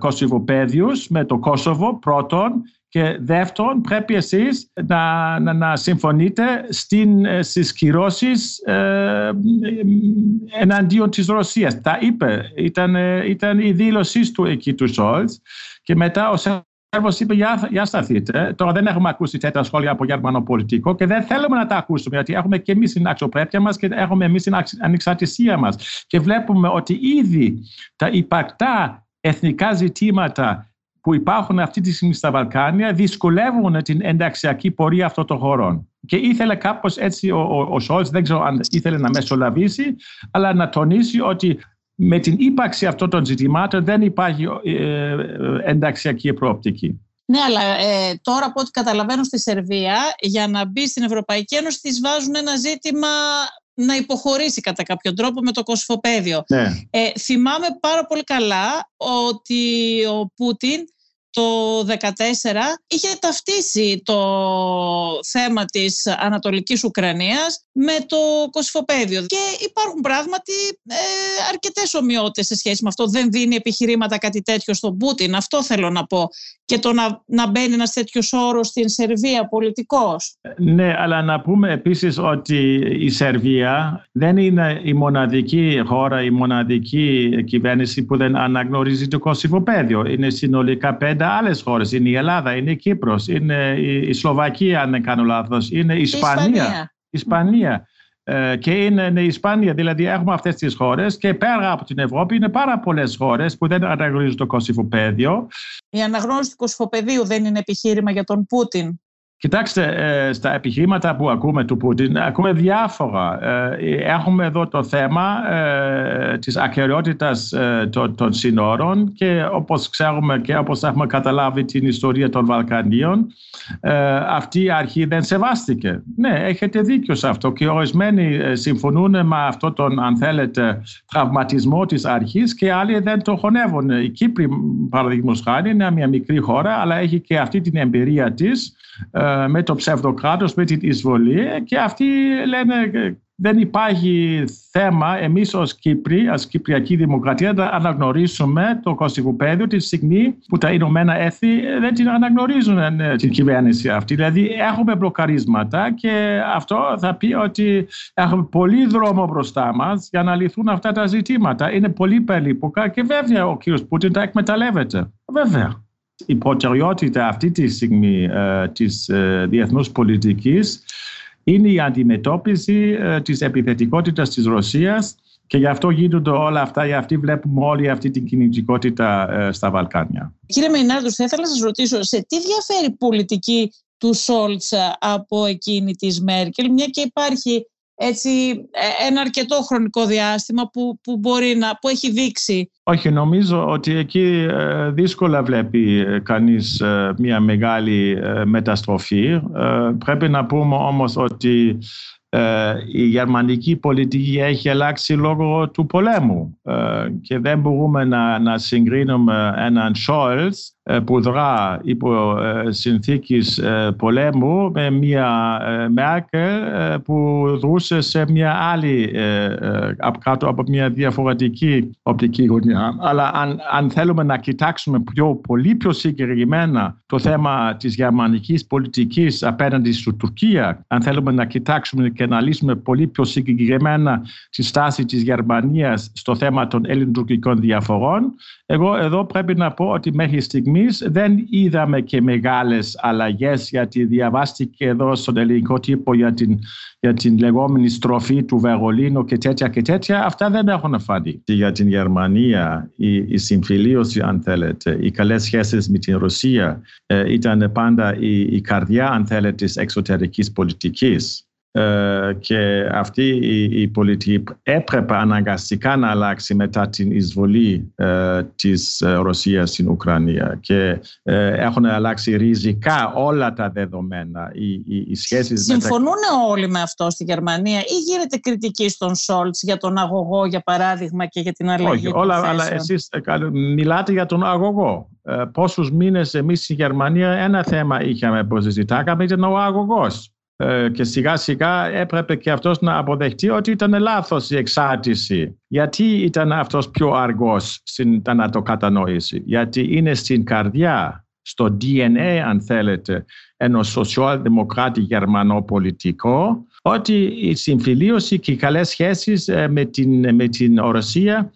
με το Κόσοβο πρώτον και δεύτερον, πρέπει εσείς να, να, να συμφωνείτε στην, ε, στις κυρώσεις ε, εναντίον της Ρωσίας. Τα είπε, ήταν, ε, ήταν η δήλωσή του εκεί του Σόλτς και μετά ο Σέρβος είπε για, για σταθείτε. Τώρα δεν έχουμε ακούσει τέτοια σχόλια από Γερμανό πολιτικό και δεν θέλουμε να τα ακούσουμε γιατί έχουμε και εμείς την αξιοπρέπεια μας και έχουμε εμείς την ανεξαρτησία μας. Και βλέπουμε ότι ήδη τα υπαρκτά εθνικά ζητήματα που υπάρχουν αυτή τη στιγμή στα Βαλκάνια δυσκολεύουν την ενταξιακή πορεία αυτών των χωρών. Και ήθελε κάπως έτσι ο, ο, ο Σόλτς, δεν ξέρω αν ήθελε να μεσολαβήσει, αλλά να τονίσει ότι με την ύπαρξη αυτών των ζητημάτων δεν υπάρχει ε, ε ενταξιακή προοπτική. Ναι, αλλά ε, τώρα από ό,τι καταλαβαίνω στη Σερβία, για να μπει στην Ευρωπαϊκή Ένωση, τη βάζουν ένα ζήτημα να υποχωρήσει κατά κάποιο τρόπο με το κοσφοπέδιο. Ναι. Ε, θυμάμαι πάρα πολύ καλά ότι ο Πούτιν το 2014 είχε ταυτίσει το θέμα της Ανατολικής Ουκρανίας με το κοσφοπέδιο. Και υπάρχουν πράγματι ε, αρκετές ομοιότητες σε σχέση με αυτό. Δεν δίνει επιχειρήματα κάτι τέτοιο στον Πούτιν. Αυτό θέλω να πω. Και το να, να μπαίνει ένας τέτοιος όρος στην Σερβία πολιτικός. Ναι, αλλά να πούμε επίσης ότι η Σερβία δεν είναι η μοναδική χώρα, η μοναδική κυβέρνηση που δεν αναγνωρίζει το κοσφοπέδιο. Είναι συνολικά πέντε άλλες χώρες. Είναι η Ελλάδα, είναι η Κύπρος, είναι η Σλοβακία αν δεν κάνω λάθος, είναι η Ισπανία. Η Ισπανία. Ε, και είναι, η Ισπανία, δηλαδή έχουμε αυτές τις χώρες και πέρα από την Ευρώπη είναι πάρα πολλές χώρες που δεν αναγνωρίζουν το κοσυφοπαίδιο. Η αναγνώριση του κοσυφοπαιδίου δεν είναι επιχείρημα για τον Πούτιν. Κοιτάξτε, ε, στα επιχειρήματα που ακούμε του Πούτιν, ακούμε διάφορα. Ε, έχουμε εδώ το θέμα ε, της ακαιρεότητας των συνόρων και όπως ξέρουμε και όπως έχουμε καταλάβει την ιστορία των Βαλκανίων, αυτή η αρχή δεν σεβάστηκε. Ναι, έχετε δίκιο σε αυτό και ορισμένοι συμφωνούν με αυτό τον, αν θέλετε, τραυματισμό της αρχής και άλλοι δεν το χωνεύουν. Η Κύπρη, παραδείγματος χάρη, είναι μια μικρή χώρα, αλλά έχει και αυτή την εμπειρία της ε, με το ψευδοκράτος, με την εισβολή και αυτοί λένε δεν υπάρχει θέμα εμείς ως Κύπροι, ως Κυπριακή Δημοκρατία να αναγνωρίσουμε το κωστικοπαίδιο τη στιγμή που τα Ηνωμένα Έθνη δεν την αναγνωρίζουν ε, την κυβέρνηση αυτή. Δηλαδή έχουμε μπλοκαρίσματα και αυτό θα πει ότι έχουμε πολύ δρόμο μπροστά μας για να λυθούν αυτά τα ζητήματα. Είναι πολύ περίπλοκα και βέβαια ο κ. Πούτιν τα εκμεταλλεύεται. Βέβαια η προτεραιότητα αυτή τη στιγμή ε, της ε, διεθνούς πολιτικής είναι η αντιμετώπιση ε, της επιθετικότητας της Ρωσίας και γι' αυτό γίνονται όλα αυτά, γι' αυτό βλέπουμε όλη αυτή την κινητικότητα ε, στα Βαλκάνια. Κύριε Μεϊνάρδου, θα ήθελα να σας ρωτήσω, σε τι διαφέρει η πολιτική του Σόλτς από εκείνη της Μέρκελ, μια και υπάρχει έτσι, ε, ένα αρκετό χρονικό διάστημα που, που, μπορεί να, που έχει δείξει. Όχι, νομίζω ότι εκεί ε, δύσκολα βλέπει ε, κανείς μια μεγάλη μεταστροφή. Πρέπει να πούμε όμως ότι η γερμανική πολιτική έχει αλλάξει λόγω του πολέμου και δεν μπορούμε να, να συγκρίνουμε έναν Σόλτς ε, που δρά υπό ε, συνθήκες ε, πολέμου με μια Μέρκελ που δρούσε σε μια άλλη κάτω από μια διαφορετική οπτική γωνιά. Αλλά αν, αν θέλουμε να κοιτάξουμε πιο, πολύ πιο συγκεκριμένα το θέμα της γερμανικής πολιτικής απέναντι στην Τουρκία, αν θέλουμε να κοιτάξουμε και να λύσουμε πολύ πιο συγκεκριμένα τη στάση της Γερμανίας στο θέμα των ελληνοτουρκικών διαφορών, εγώ εδώ πρέπει να πω ότι μέχρι στιγμής δεν είδαμε και μεγάλες αλλαγές γιατί διαβάστηκε εδώ στον ελληνικό τύπο για την, για την λεγόμενη στροφή του Βερολίνου και τέτοια και τέτοια. Αυτά δεν έχουν φανεί. Για την Γερμανία η, η συμφιλίωση αν θέλετε, οι καλές σχέσεις με την Ρωσία ε, ήταν πάντα η, η καρδιά αν θέλετε της εξωτερικής πολιτικής. Ε, και αυτή η, η πολιτική έπρεπε αναγκαστικά να αλλάξει μετά την εισβολή ε, της ε, Ρωσίας στην Ουκρανία και ε, έχουν αλλάξει ριζικά όλα τα δεδομένα. Οι, οι, οι σχέσεις Συμφωνούν μετα... όλοι με αυτό στη Γερμανία ή γίνεται κριτική στον Σόλτς για τον αγωγό για παράδειγμα και για την αλλαγή Όχι, όλα, αλλά εσείς μιλάτε για τον αγωγό. Πόσους μήνες εμείς στη Γερμανία ένα θέμα είχαμε που συζητάγαμε ήταν ο αγωγός. Ε, και σιγά σιγά έπρεπε και αυτός να αποδεχτεί ότι ήταν λάθος η εξάρτηση. Γιατί ήταν αυτός πιο αργός στην, να το κατανοήσει; Γιατί είναι στην καρδιά, στο DNA αν θέλετε, ενός σοσιαλδημοκράτη γερμανό πολιτικό, ότι η συμφιλίωση και οι καλές σχέσεις ε, με την, με την Ρωσία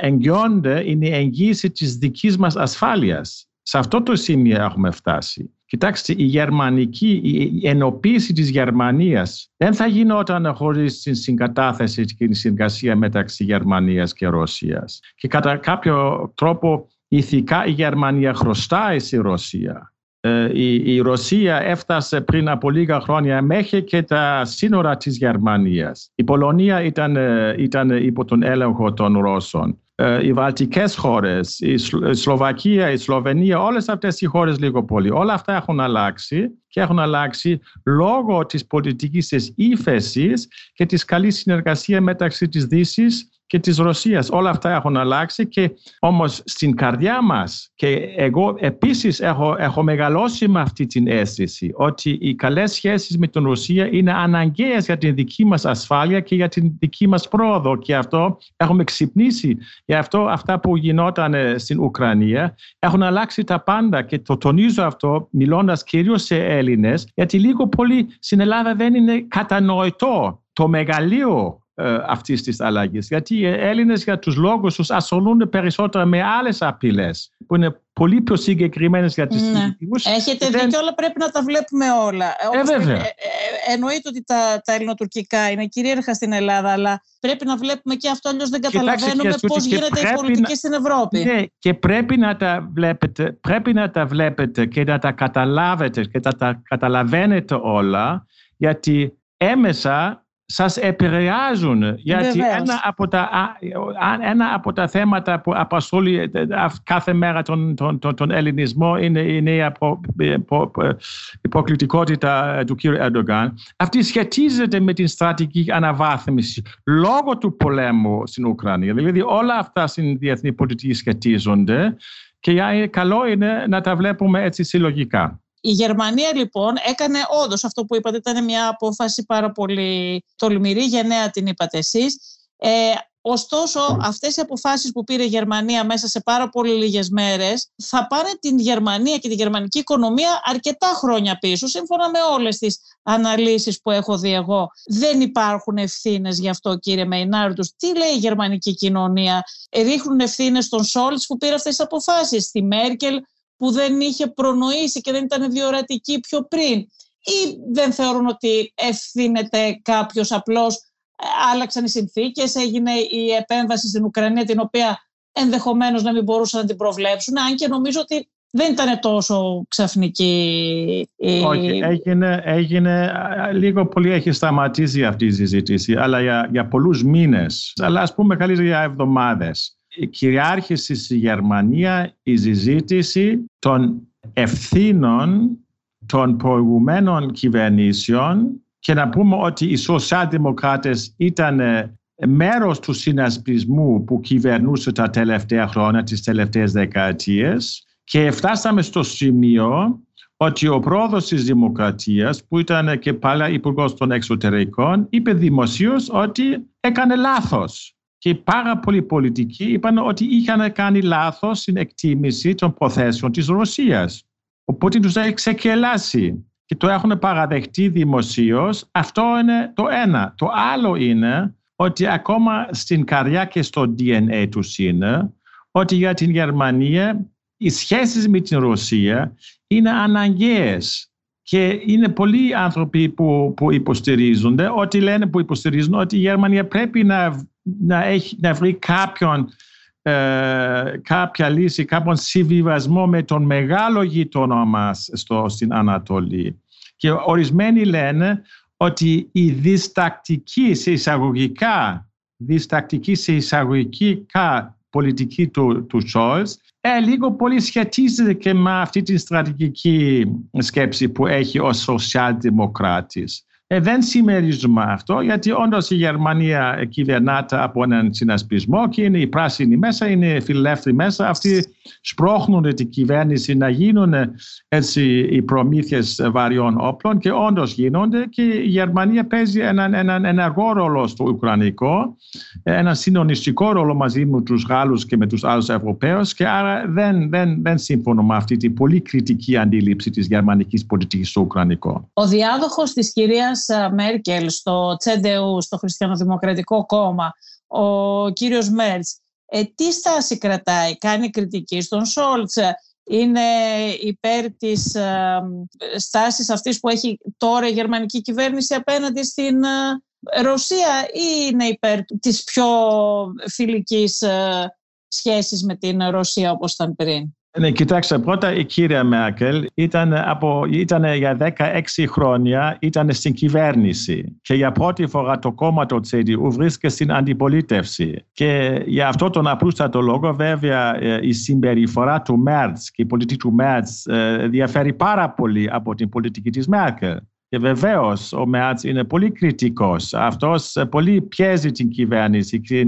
εγγυώνται, είναι η εγγύηση της δικής μας ασφάλειας. Σε αυτό το σημείο έχουμε φτάσει. Κοιτάξτε, η γερμανική, η ενοποίηση της Γερμανίας δεν θα γινόταν χωρίς την συγκατάθεση και την συνεργασία μεταξύ Γερμανίας και Ρωσίας. Και κατά κάποιο τρόπο ηθικά η Γερμανία χρωστάει στη Ρωσία. Ε, η, η Ρωσία έφτασε πριν από λίγα χρόνια μέχρι και τα σύνορα της Γερμανίας. Η Πολωνία ήταν, ε, ήταν υπό τον έλεγχο των Ρώσων. Ε, οι βαλτικές χώρες, η Σλοβακία, η Σλοβενία, όλες αυτές οι χώρες λίγο πολύ. Όλα αυτά έχουν αλλάξει και έχουν αλλάξει λόγω της πολιτικής της ύφεσης και της καλής συνεργασίας μεταξύ της Δύσης και της Ρωσίας. Όλα αυτά έχουν αλλάξει και όμως στην καρδιά μας και εγώ επίσης έχω, έχω μεγαλώσει με αυτή την αίσθηση ότι οι καλές σχέσεις με την Ρωσία είναι αναγκαίες για την δική μας ασφάλεια και για την δική μας πρόοδο και αυτό έχουμε ξυπνήσει. Γι' αυτό αυτά που γινόταν ε, στην Ουκρανία έχουν αλλάξει τα πάντα και το τονίζω αυτό μιλώντας κυρίως σε Έλληνες γιατί λίγο πολύ στην Ελλάδα δεν είναι κατανοητό το μεγαλείο ε, αυτής της αλλαγής. Γιατί οι Έλληνες για τους λόγους τους ασχολούνται περισσότερο με άλλες απειλές που είναι πολύ πιο συγκεκριμένες για τις ναι. Έχετε δεν... δίκιο, όλα πρέπει να τα βλέπουμε όλα. Ε, βέβαια. Ε, ε, εννοείται ότι τα, τα ελληνοτουρκικά είναι κυρίαρχα στην Ελλάδα, αλλά πρέπει να βλέπουμε και αυτό, αλλιώς δεν καταλαβαίνουμε πώς γίνεται η πολιτική στην Ευρώπη. Ναι, και πρέπει να τα βλέπετε, πρέπει να τα βλέπετε και να τα καταλάβετε και να τα καταλαβαίνετε όλα, γιατί έμεσα σας επηρεάζουν γιατί ένα από, τα, ένα από τα θέματα που απασχολεί ε, ε, κάθε μέρα τον, τον, τον, τον ελληνισμό είναι η νέα υποκλητικότητα του κ. Ερντογάν. Αυτή σχετίζεται με την στρατηγική αναβάθμιση λόγω του πολέμου στην Ουκρανία. Δηλαδή όλα αυτά στην διεθνή πολιτική σχετίζονται και καλό είναι να τα βλέπουμε έτσι συλλογικά. Η Γερμανία λοιπόν έκανε όντως αυτό που είπατε, ήταν μια απόφαση πάρα πολύ τολμηρή, γενναία την είπατε εσείς. Ε, ωστόσο αυτές οι αποφάσεις που πήρε η Γερμανία μέσα σε πάρα πολύ λίγες μέρες θα πάνε την Γερμανία και τη γερμανική οικονομία αρκετά χρόνια πίσω, σύμφωνα με όλες τις αναλύσεις που έχω δει εγώ. Δεν υπάρχουν ευθύνες γι' αυτό κύριε Μεϊνάρντους. Τι λέει η γερμανική κοινωνία; Ρίχνουν ευθύνες στον Σόλτς που πήρε αυτές τις αποφάσεις, στη Μέρκελ που δεν είχε προνοήσει και δεν ήταν διορατική πιο πριν ή δεν θεωρούν ότι ευθύνεται κάποιος απλώς ε, άλλαξαν οι συνθήκες, έγινε η επέμβαση στην Ουκρανία την οποία ενδεχομένως να μην μπορούσαν να την προβλέψουν αν και νομίζω ότι δεν ήταν τόσο ξαφνική η... Όχι, έγινε, έγινε, λίγο πολύ έχει σταματήσει αυτή η συζήτηση, αλλά για, για πολλούς μήνες, αλλά ας πούμε καλύτερα για εβδομάδες κυριάρχησε στη Γερμανία η συζήτηση των ευθύνων των προηγουμένων κυβερνήσεων και να πούμε ότι οι σοσιαλδημοκράτες ήταν μέρος του συνασπισμού που κυβερνούσε τα τελευταία χρόνια, τις τελευταίες δεκαετίες και φτάσαμε στο σημείο ότι ο πρόεδρος της Δημοκρατίας που ήταν και πάλι υπουργός των εξωτερικών είπε δημοσίως ότι έκανε λάθος και πάρα πολλοί πολιτικοί είπαν ότι είχαν κάνει λάθος στην εκτίμηση των προθέσεων της Ρωσίας. Οπότε τους έχει ξεκελάσει και το έχουν παραδεχτεί δημοσίως. Αυτό είναι το ένα. Το άλλο είναι ότι ακόμα στην καρδιά και στο DNA τους είναι ότι για την Γερμανία οι σχέσεις με την Ρωσία είναι αναγκαίες και είναι πολλοί άνθρωποι που, που υποστηρίζονται, ότι λένε που υποστηρίζουν ότι η Γερμανία πρέπει να να, έχει, να βρει κάποιον, ε, κάποια λύση, κάποιον συμβιβασμό με τον μεγάλο γείτονα μας στο, στην Ανατολή. Και ορισμένοι λένε ότι η διστακτική σε εισαγωγικά, διστακτική σε εισαγωγικά πολιτική του, του Σόλς ε, λίγο πολύ σχετίζεται και με αυτή τη στρατηγική σκέψη που έχει ο σοσιαλδημοκράτης. Ε, δεν συμμερίζουμε αυτό, γιατί όντως η Γερμανία κυβερνάται από έναν συνασπισμό και είναι οι πράσινοι μέσα, είναι οι φιλελεύθεροι μέσα. Αυτοί σπρώχνουν την κυβέρνηση να γίνουν έτσι οι προμήθειες βαριών όπλων και όντως γίνονται και η Γερμανία παίζει έναν, έναν ενεργό ρόλο στο Ουκρανικό, έναν συνονιστικό ρόλο μαζί με τους Γάλλους και με τους άλλους Ευρωπαίους και άρα δεν, δεν, δεν σύμφωνο με αυτή την πολύ κριτική αντίληψη της γερμανικής πολιτικής στο Ουκρανικό. Ο διάδοχος της κυρίας ε, Μέρκελ στο Τσέντεου, στο Χριστιανοδημοκρατικό Κόμμα, ο κύριος Μέρτς, ε, τι στάση κρατάει, κάνει κριτική στον Σόλτς, είναι υπέρ της ε, στάσης αυτής που έχει τώρα η γερμανική κυβέρνηση απέναντι στην ε, Ρωσία ή είναι υπέρ της πιο φιλικής ε, σχέσης με την Ρωσία όπως ήταν πριν; Ναι, κοιτάξτε, πρώτα η κυρία Μέρκελ ήταν, από, ήταν για 16 χρόνια ήταν στην κυβέρνηση και για πρώτη φορά το κόμμα του CDU βρίσκεται στην αντιπολίτευση. Και για αυτό τον απλούστατο λόγο βέβαια ε, η συμπεριφορά του Μέρτς και η πολιτική του Μέρτς ε, διαφέρει πάρα πολύ από την πολιτική της Μέρκελ. Και βεβαίως ο Μέρτ είναι πολύ κριτικός. Αυτός πολύ πιέζει την κυβέρνηση και,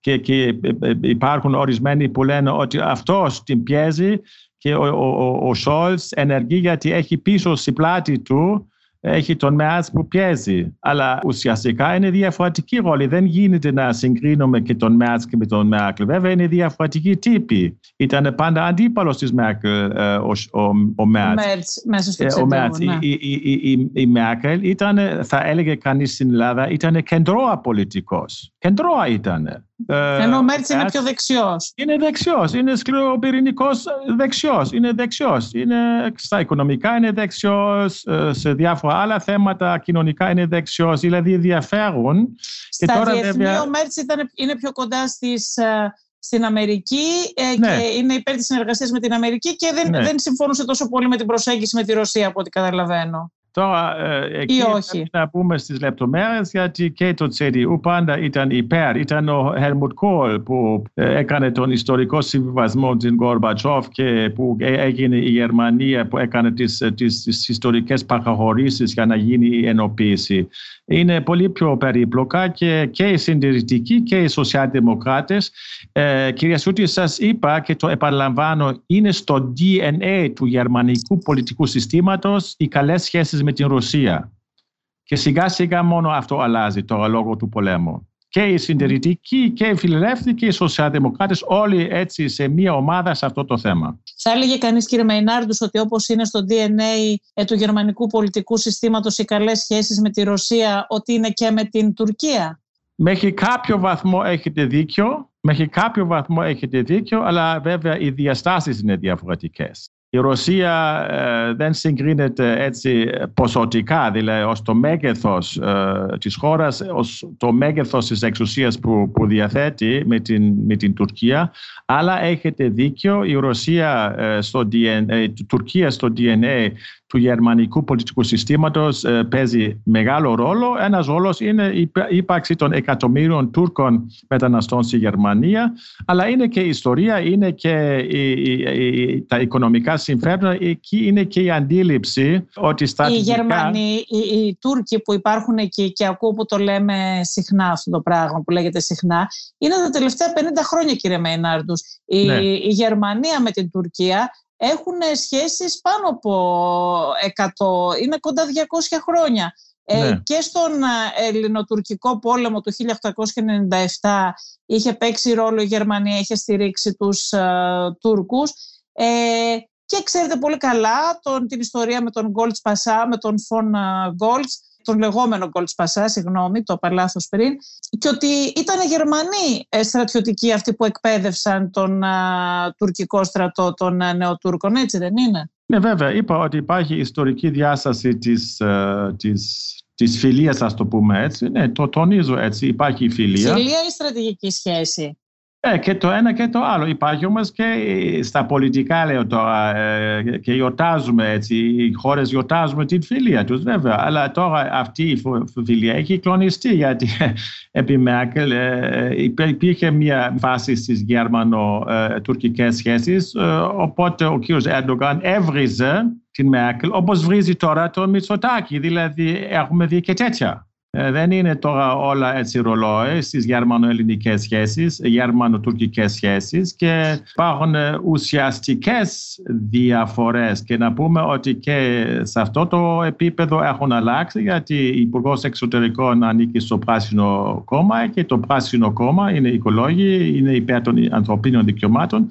και, και, υπάρχουν ορισμένοι που λένε ότι αυτός την πιέζει και ο, ο, ο Σόλτς ενεργεί γιατί έχει πίσω στην πλάτη του έχει τον Μέρτ που πιέζει. Αλλά ουσιαστικά είναι διαφορετική ρόλη. Δεν γίνεται να συγκρίνουμε και τον Μέρτ και με τον Μέρκελ. Βέβαια είναι διαφορετικοί τύποι. Ήταν πάντα αντίπαλος της Μέρκελ ε, ο, ο, ο Μέρτ. Μέσα στο ε, ναι. η, η, η, η, Μέρκελ ήταν, θα έλεγε κανείς στην Ελλάδα, ήταν κεντρώα πολιτικό. Κεντρώα ήταν. Ε, Ενώ ο Μέρτς είναι πιο δεξιός. Είναι δεξιός. Είναι σκληροπυρηνικός δεξιός. Είναι δεξιός. Είναι στα οικονομικά είναι δεξιός. Ε, σε διάφορα άλλα θέματα κοινωνικά είναι δεξιός. Δηλαδή ενδιαφέρουν. Στα τώρα, διεθνή βέβαια... ο Μέρτς είναι πιο κοντά στις, ε, στην Αμερική ναι. και είναι υπέρ της συνεργασίας με την Αμερική και δεν, ναι. δεν συμφωνούσε τόσο πολύ με την προσέγγιση με τη Ρωσία από ό,τι καταλαβαίνω. Τώρα, ε, εκεί πρέπει να πούμε στις λεπτομέρειες, γιατί και το CDU πάντα ήταν υπέρ. Ήταν ο Helmut Kohl που ε, έκανε τον ιστορικό συμβιβασμό την Gorbachev και που έγινε η Γερμανία που έκανε τις, τις, τις ιστορικές παραχωρήσεις για να γίνει η ενοποίηση. Είναι πολύ πιο περίπλοκα και, και οι συντηρητικοί και οι σοσιαλδημοκράτες. Ε, κυρία Σούτη, σας είπα και το επαναλαμβάνω, είναι στο DNA του γερμανικού πολιτικού συστήματος οι καλές σχέσεις με την Ρωσία. Και σιγά σιγά μόνο αυτό αλλάζει τώρα λόγω του πολέμου. Και οι συντηρητικοί και οι φιλελεύθεροι και οι σοσιαλδημοκράτες, όλοι έτσι σε μία ομάδα σε αυτό το θέμα. Θα έλεγε κανείς, κύριε Μεϊνάρντου, ότι όπως είναι στο DNA ε, του γερμανικού πολιτικού συστήματος οι καλές σχέσεις με τη Ρωσία, ότι είναι και με την Τουρκία; Μέχρι κάποιο βαθμό έχετε δίκιο. Μέχρι κάποιο βαθμό έχετε δίκιο, αλλά βέβαια οι διαστάσεις είναι διαφορετικές. Η Ρωσία ε, δεν συγκρίνεται έτσι ποσοτικά, δηλαδή ως το μέγεθος ε, της χώρας, ως το μέγεθος της εξουσίας που, που διαθέτει με την, με την Τουρκία. Αλλά έχετε δίκιο, η Ρωσία ε, στο DNA, η Τουρκία στο DNA του γερμανικού πολιτικού συστήματος ε, παίζει μεγάλο ρόλο. Ένας ρόλος είναι η ύπαρξη των εκατομμύριων Τούρκων μεταναστών στη Γερμανία, αλλά είναι και η ιστορία, είναι και η, τα οικονομικά συμφέροντα, εκεί είναι και η αντίληψη ότι στα Οι Γερμανοί, οι, οι, Τούρκοι που υπάρχουν εκεί και ακούω που το λέμε συχνά αυτό το πράγμα που λέγεται συχνά, είναι τα τελευταία 50 χρόνια κύριε Μέινάρντους. Η, ναι. η Γερμανία με την Τουρκία έχουν σχέσεις πάνω από 100, είναι κοντά 200 χρόνια. Ε, ναι. και στον ε, ελληνοτουρκικό πόλεμο του 1897 είχε παίξει ρόλο η Γερμανία, είχε στηρίξει τους uh, Τούρκους. Ε, και ξέρετε πολύ καλά τον, την ιστορία με τον Γκόλτς Πασά, με τον Φον Γκόλτς, τον λεγόμενο Γκόλτς Πασά, συγγνώμη, το παλάθος πριν, και ότι ήταν Γερμανοί ε, στρατιωτικοί αυτοί που εκπαίδευσαν τον α, τουρκικό στρατό των α, νεοτούρκων, έτσι δεν είναι; Ναι, βέβαια. Είπα ότι υπάρχει ιστορική διάσταση της, uh, της, της φιλίας, ας το πούμε έτσι. Ναι, το τονίζω έτσι. Υπάρχει η φιλία. Φιλία ή στρατηγική σχέση; Ε, και το ένα και το άλλο. Υπάρχει όμως και στα πολιτικά, λέω τώρα, ε, και γιορτάζουμε έτσι, οι χώρες γιορτάζουμε την φιλία τους βέβαια, αλλά τώρα αυτή η φιλία έχει κλονιστεί γιατί επί Μέρκελ ε, υπήρχε μια φάση στις γερμανο-τουρκικές σχέσεις, ε, οπότε ο κ. Ερντογάν έβριζε την Μέρκελ όπως βρίζει τώρα το Μητσοτάκη, δηλαδή έχουμε δει και τέτοια. Ε, δεν είναι τώρα όλα έτσι ρολόι στις γερμανο-ελληνικές σχέσεις, γερμανο-τουρκικές σχέσεις και υπάρχουν ε, ουσιαστικές διαφορές και να πούμε ότι και σε αυτό το επίπεδο έχουν αλλάξει γιατί η Υπουργός Εξωτερικών ανήκει στο Πράσινο Κόμμα και το Πράσινο Κόμμα είναι οικολόγοι, είναι υπέρ των ανθρωπίνων δικαιωμάτων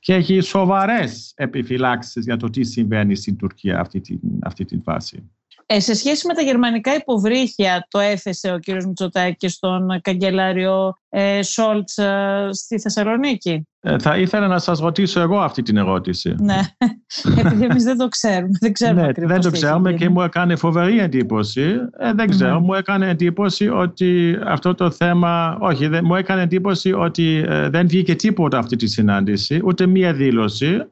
και έχει σοβαρές επιφυλάξεις για το τι συμβαίνει στην Τουρκία αυτή την, αυτή την φάση. Ε, σε σχέση με τα γερμανικά υποβρύχια το έθεσε ο κύριος Μητσοτάκης στον καγκελάριο ε, Σόλτς ε, στη Θεσσαλονίκη. Ε, θα ήθελα να σας ρωτήσω εγώ αυτή την ερώτηση. Ναι, επειδή εμείς δεν το ξέρουμε. Δεν, ξέρουμε ναι, δεν το ξέρουμε και μου έκανε φοβερή εντύπωση. Ε, δεν ξέρω, ναι. μου έκανε εντύπωση ότι αυτό το θέμα... Όχι, δεν, μου έκανε εντύπωση ότι ε, δεν βγήκε τίποτα αυτή τη συνάντηση, ούτε μία δήλωση.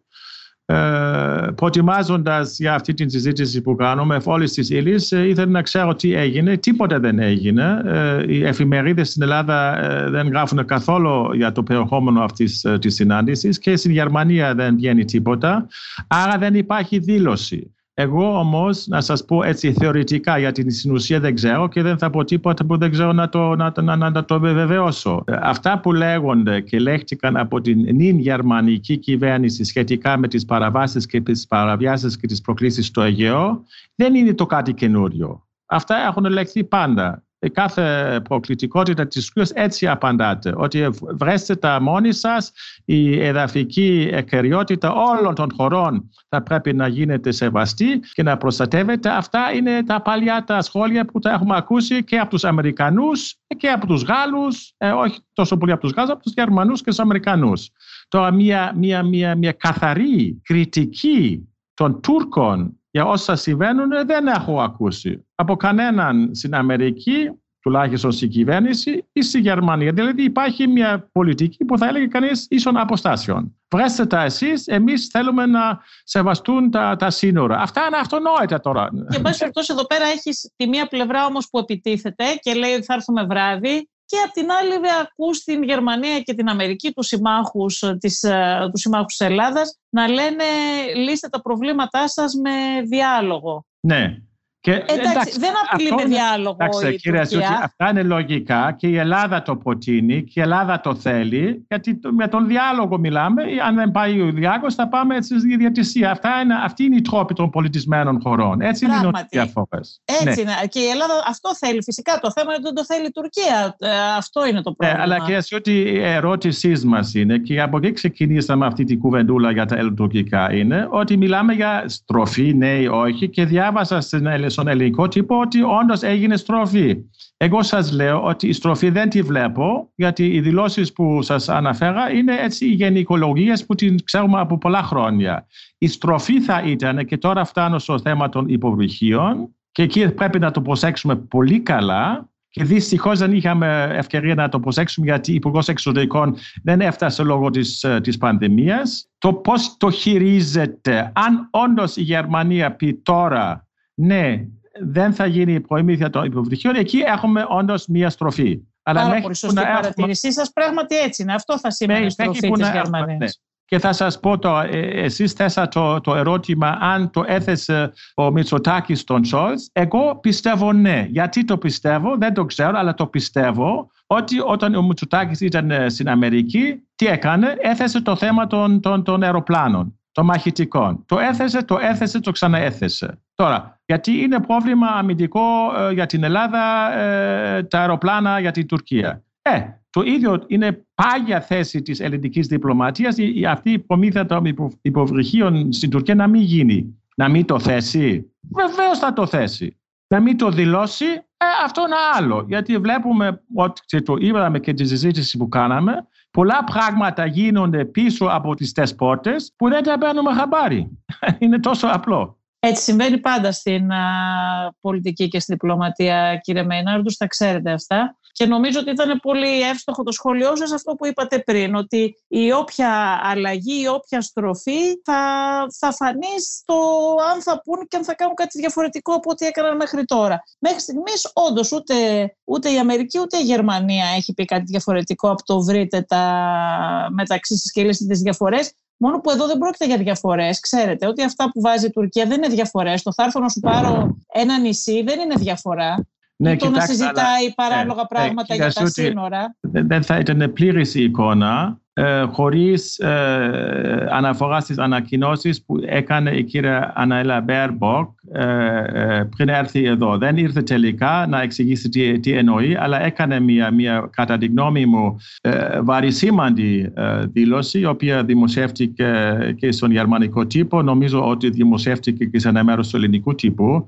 Ε, προτιμάζοντας για αυτή τη συζήτηση που κάνουμε όλη τη ύλη, ε, ήθελα να ξέρω τι έγινε. Τίποτα δεν έγινε. Ε, οι εφημερίδες στην Ελλάδα δεν γράφουν καθόλου για το περιεχόμενο αυτής της συνάντησης και στην Γερμανία δεν βγαίνει τίποτα. Άρα δεν υπάρχει δήλωση. Εγώ όμως να σας πω έτσι θεωρητικά γιατί στην ουσία δεν ξέρω και δεν θα πω τίποτα που δεν ξέρω να το, να, να, να, να το βεβαιώσω. Αυτά που λέγονται και λέχτηκαν από την νυν γερμανική κυβέρνηση σχετικά με τις παραβάσεις και τις παραβιάσεις και τις προκλήσεις στο Αιγαίο δεν είναι το κάτι καινούριο. Αυτά έχουν λεχθεί πάντα κάθε προκλητικότητα της κρίσης έτσι απαντάτε, ότι βρέστε τα μόνοι σας, η εδαφική εκκαιριότητα όλων των χωρών θα πρέπει να γίνεται σεβαστή και να προστατεύεται. Αυτά είναι τα παλιά τα σχόλια που τα έχουμε ακούσει και από τους Αμερικανούς και από τους Γάλλους, ε, όχι τόσο πολύ από τους Γάλλους, από τους Γερμανούς και τους Αμερικανούς. Τώρα μια, μια, μια, μια καθαρή κριτική των Τούρκων για όσα συμβαίνουν δεν έχω ακούσει από κανέναν στην Αμερική, τουλάχιστον στην κυβέρνηση ή στη Γερμανία. Δηλαδή υπάρχει μια πολιτική που θα έλεγε κανείς ίσων αποστάσεων. Βρέστε τα εσείς, εμείς θέλουμε να σεβαστούν τα, τα σύνορα. Αυτά είναι αυτονόητα τώρα. Και εν πάση περιπτώσει, εδώ πέρα έχεις τη μία πλευρά όμως που επιτίθεται και λέει ότι θα έρθουμε βράδυ και απ' την άλλη βέβαια ακούς την Γερμανία και την Αμερική, τους συμμάχους της, ε, τους συμμάχους της Ελλάδας, να λένε λύστε τα προβλήματά σας με διάλογο. Ναι. Και, εντάξει, δεν απειλεί με διάλογο εντάξει, η κύριε Τουρκία. αυτά είναι λογικά και η Ελλάδα το προτείνει και η Ελλάδα το θέλει γιατί με τον διάλογο μιλάμε αν δεν πάει ο διάλογος θα πάμε στη διατησία. Αυτά είναι, αυτή είναι η τρόπη των πολιτισμένων χωρών. Έτσι είναι οι διαφορές. Έτσι ναι. είναι. Και η Ελλάδα αυτό θέλει φυσικά. Το θέμα είναι ότι δεν το θέλει η Τουρκία. Ε, αυτό είναι το ναι, πρόβλημα. Ναι, αλλά και ότι η ερώτησή μας είναι και από εκεί ξεκινήσαμε αυτή την κουβεντούλα για τα ελληνοτουρκικά είναι ότι μιλάμε για στροφή, ναι ή όχι και διάβασα στην στον ελληνικό τύπο ότι όντως έγινε στροφή. Εγώ σας λέω ότι η στροφή δεν τη βλέπω, γιατί οι δηλώσεις που σας αναφέρα είναι έτσι οι γενικολογίες που την ξέρουμε από πολλά χρόνια. Η στροφή θα ήταν, και τώρα φτάνω στο θέμα των υποβρυχίων, και εκεί πρέπει να το προσέξουμε πολύ καλά, και δυστυχώς δεν είχαμε ευκαιρία να το προσέξουμε γιατί ο Υπουργός Εξωτερικών δεν έφτασε λόγω της της πανδημίας. Το πώς το χειρίζεται, αν όντως η Γερμανία πει τώρα ναι, δεν θα γίνει η προημήθεια των υποβρυχίων. Εκεί έχουμε όντως μία στροφή. Αλλά Πάρα πολύ σωστή παρατήρησή σας. Πράγματι έτσι είναι. Αυτό θα σημαίνει η ναι, στροφή της Γερμανίας. Ναι. Και θα σας πω τώρα, ε, εσείς θέσατε το, το ερώτημα αν το έθεσε ο Μητσοτάκης στον Σόλτς. Εγώ πιστεύω ναι. Γιατί το πιστεύω, δεν το ξέρω, αλλά το πιστεύω ότι όταν ο Μητσοτάκης ήταν ε, στην Αμερική, τι έκανε, έθεσε το θέμα των, των, των αεροπλάνων των μαχητικών. Το έθεσε, το έθεσε, το ξαναέθεσε. Τώρα, γιατί είναι πρόβλημα αμυντικό ε, για την Ελλάδα ε, τα αεροπλάνα για την Τουρκία; Ε, το ίδιο είναι πάγια θέση της ελληνικής διπλωματίας αυτή η προμήθεια των υποβρυχίων στην Τουρκία να μην γίνει. Να μην το θέσει. Βεβαίως θα το θέσει. Να μην το δηλώσει, ε, αυτό είναι άλλο. Γιατί βλέπουμε ότι το είδαμε και τη συζήτηση που κάναμε, πολλά πράγματα γίνονται πίσω από τις τεσπότες που δεν τα παίρνουμε χαμπάρι. είναι τόσο απλό. Έτσι συμβαίνει πάντα στην πολιτική και στη διπλωματία, κύριε Μέιναρντους, τα ξέρετε αυτά. Και νομίζω ότι ήταν πολύ εύστοχο το σχόλιο σας αυτό που είπατε πριν, ότι η όποια αλλαγή, η όποια στροφή θα, θα φανεί στο αν θα πούν και αν θα κάνουν κάτι διαφορετικό από ό,τι έκαναν μέχρι τώρα. Μέχρι στιγμής όντως ούτε, ούτε η Αμερική ούτε η Γερμανία έχει πει κάτι διαφορετικό από το βρείτε τα μεταξύ σας και λύσετε τις διαφορές. Μόνο που εδώ δεν πρόκειται για διαφορές. Ξέρετε ότι αυτά που βάζει η Τουρκία δεν είναι διαφορές. Το θα έρθω να σου πάρω ένα νησί δεν είναι διαφορά. Ναι, το να συζητάει αλλά, παράλογα ναι, πράγματα για τα σύνορα. Δεν θα ήταν πλήρης η εικόνα ε, χωρίς ε, αναφοράς στις ανακοινώσεις που έκανε η κυρία Αναλένα Μπέρμποκ ε, ε, πριν έρθει εδώ. Δεν ήρθε τελικά να εξηγήσει τι, τι εννοεί, αλλά έκανε μια, μια κατά τη γνώμη μου ε, βαρυσήμαντη ε, δήλωση, η οποία δημοσιεύτηκε και στον γερμανικό τύπο. Νομίζω ότι δημοσιεύτηκε και σε ένα μέρος του ελληνικού τύπου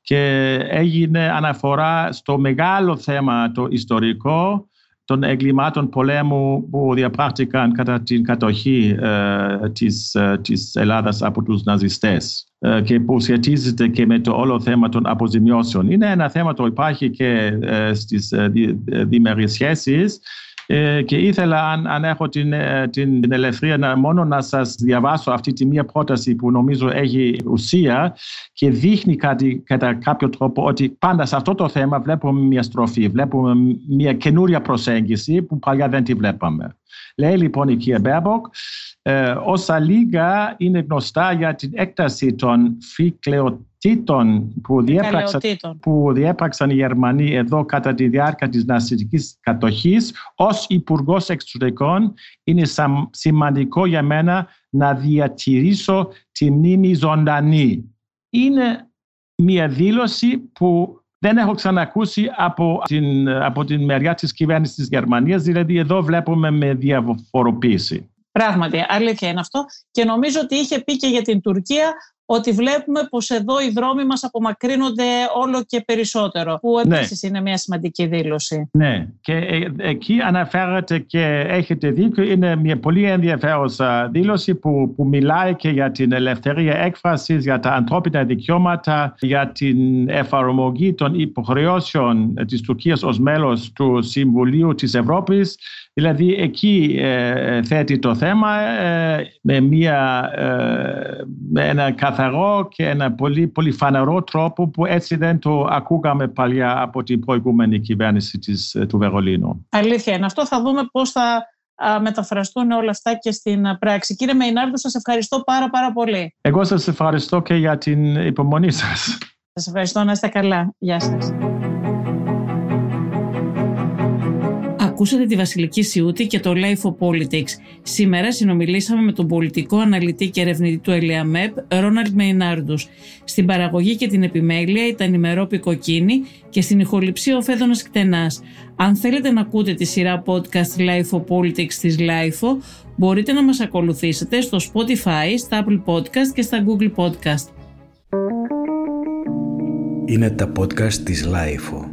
και έγινε αναφορά στο μεγάλο θέμα το ιστορικό των εγκλημάτων πολέμου που διαπράχτηκαν κατά την κατοχή ε, της, ε, της Ελλάδας από τους ναζιστές ε, και που σχετίζεται και με το όλο θέμα των αποζημιώσεων. Είναι ένα θέμα το υπάρχει και ε, στις ε, διμερείς σχέσεις ε, και ήθελα αν, αν έχω την, ε, την, την ελευθερία να, μόνο να σας διαβάσω αυτή τη μία πρόταση που νομίζω έχει ουσία και δείχνει κάτι, κατά κάποιο τρόπο ότι πάντα σε αυτό το θέμα βλέπουμε μια στροφή, βλέπουμε μια καινούρια προσέγγιση που παλιά δεν τη βλέπαμε. Λέει λοιπόν η κυρία Μπέρμποκ, ε, όσα λίγα είναι γνωστά για την έκταση των φρικαλεοτήτων που διέπραξαν, που διέπραξαν οι Γερμανοί εδώ κατά τη διάρκεια της ναζιστικής κατοχής, ως υπουργός Εξωτερικών είναι σημαντικό για μένα να διατηρήσω τη μνήμη ζωντανή. Είναι μια δήλωση που δεν έχω ξανακούσει από την, από την μεριά της κυβέρνησης της Γερμανίας, δηλαδή εδώ βλέπουμε με διαφοροποίηση. Πράγματι, αλήθεια είναι αυτό. Και νομίζω ότι είχε πει και για την Τουρκία ότι βλέπουμε πως εδώ οι δρόμοι μας απομακρύνονται όλο και περισσότερο, που ναι. επίσης είναι μια σημαντική δήλωση. Ναι, και ε, εκεί αναφέρεται και έχετε δίκιο, είναι μια πολύ ενδιαφέρουσα δήλωση που, που μιλάει και για την ελευθερία έκφρασης, για τα ανθρώπινα δικαιώματα, για την εφαρμογή των υποχρεώσεων της Τουρκίας ως μέλος του Συμβουλίου της Ευρώπης. Δηλαδή εκεί ε, θέτει το θέμα ε, με, μια, ε, με ένα καθαρό και ένα πολύ, πολύ φανερό τρόπο που έτσι δεν το ακούγαμε παλιά από την προηγούμενη κυβέρνηση της, του Βερολίνου. Αλήθεια είναι. Αυτό θα δούμε πώς θα μεταφραστούν όλα αυτά και στην πράξη. Κύριε Μεϊνάρδου, σας ευχαριστώ πάρα πάρα πολύ. Εγώ σας ευχαριστώ και για την υπομονή σας. Σας ευχαριστώ. Να είστε καλά. Γεια σας. Ακούσατε τη Βασιλική Σιούτη και το Life of Politics. Σήμερα συνομιλήσαμε με τον πολιτικό αναλυτή και ερευνητή του ΕΛΕΑΜΕΠ, Ρόναλντ Μεϊνάρντους. Στην παραγωγή και την επιμέλεια ήταν η Μερόπη Κοκκίνη και στην ηχοληψία ο Φέδωνας Κτενάς. Αν θέλετε να ακούτε τη σειρά podcast Life of Politics της Life μπορείτε να μας ακολουθήσετε στο Spotify, στα Apple Podcast και στα Google Podcast. Είναι τα podcast της Life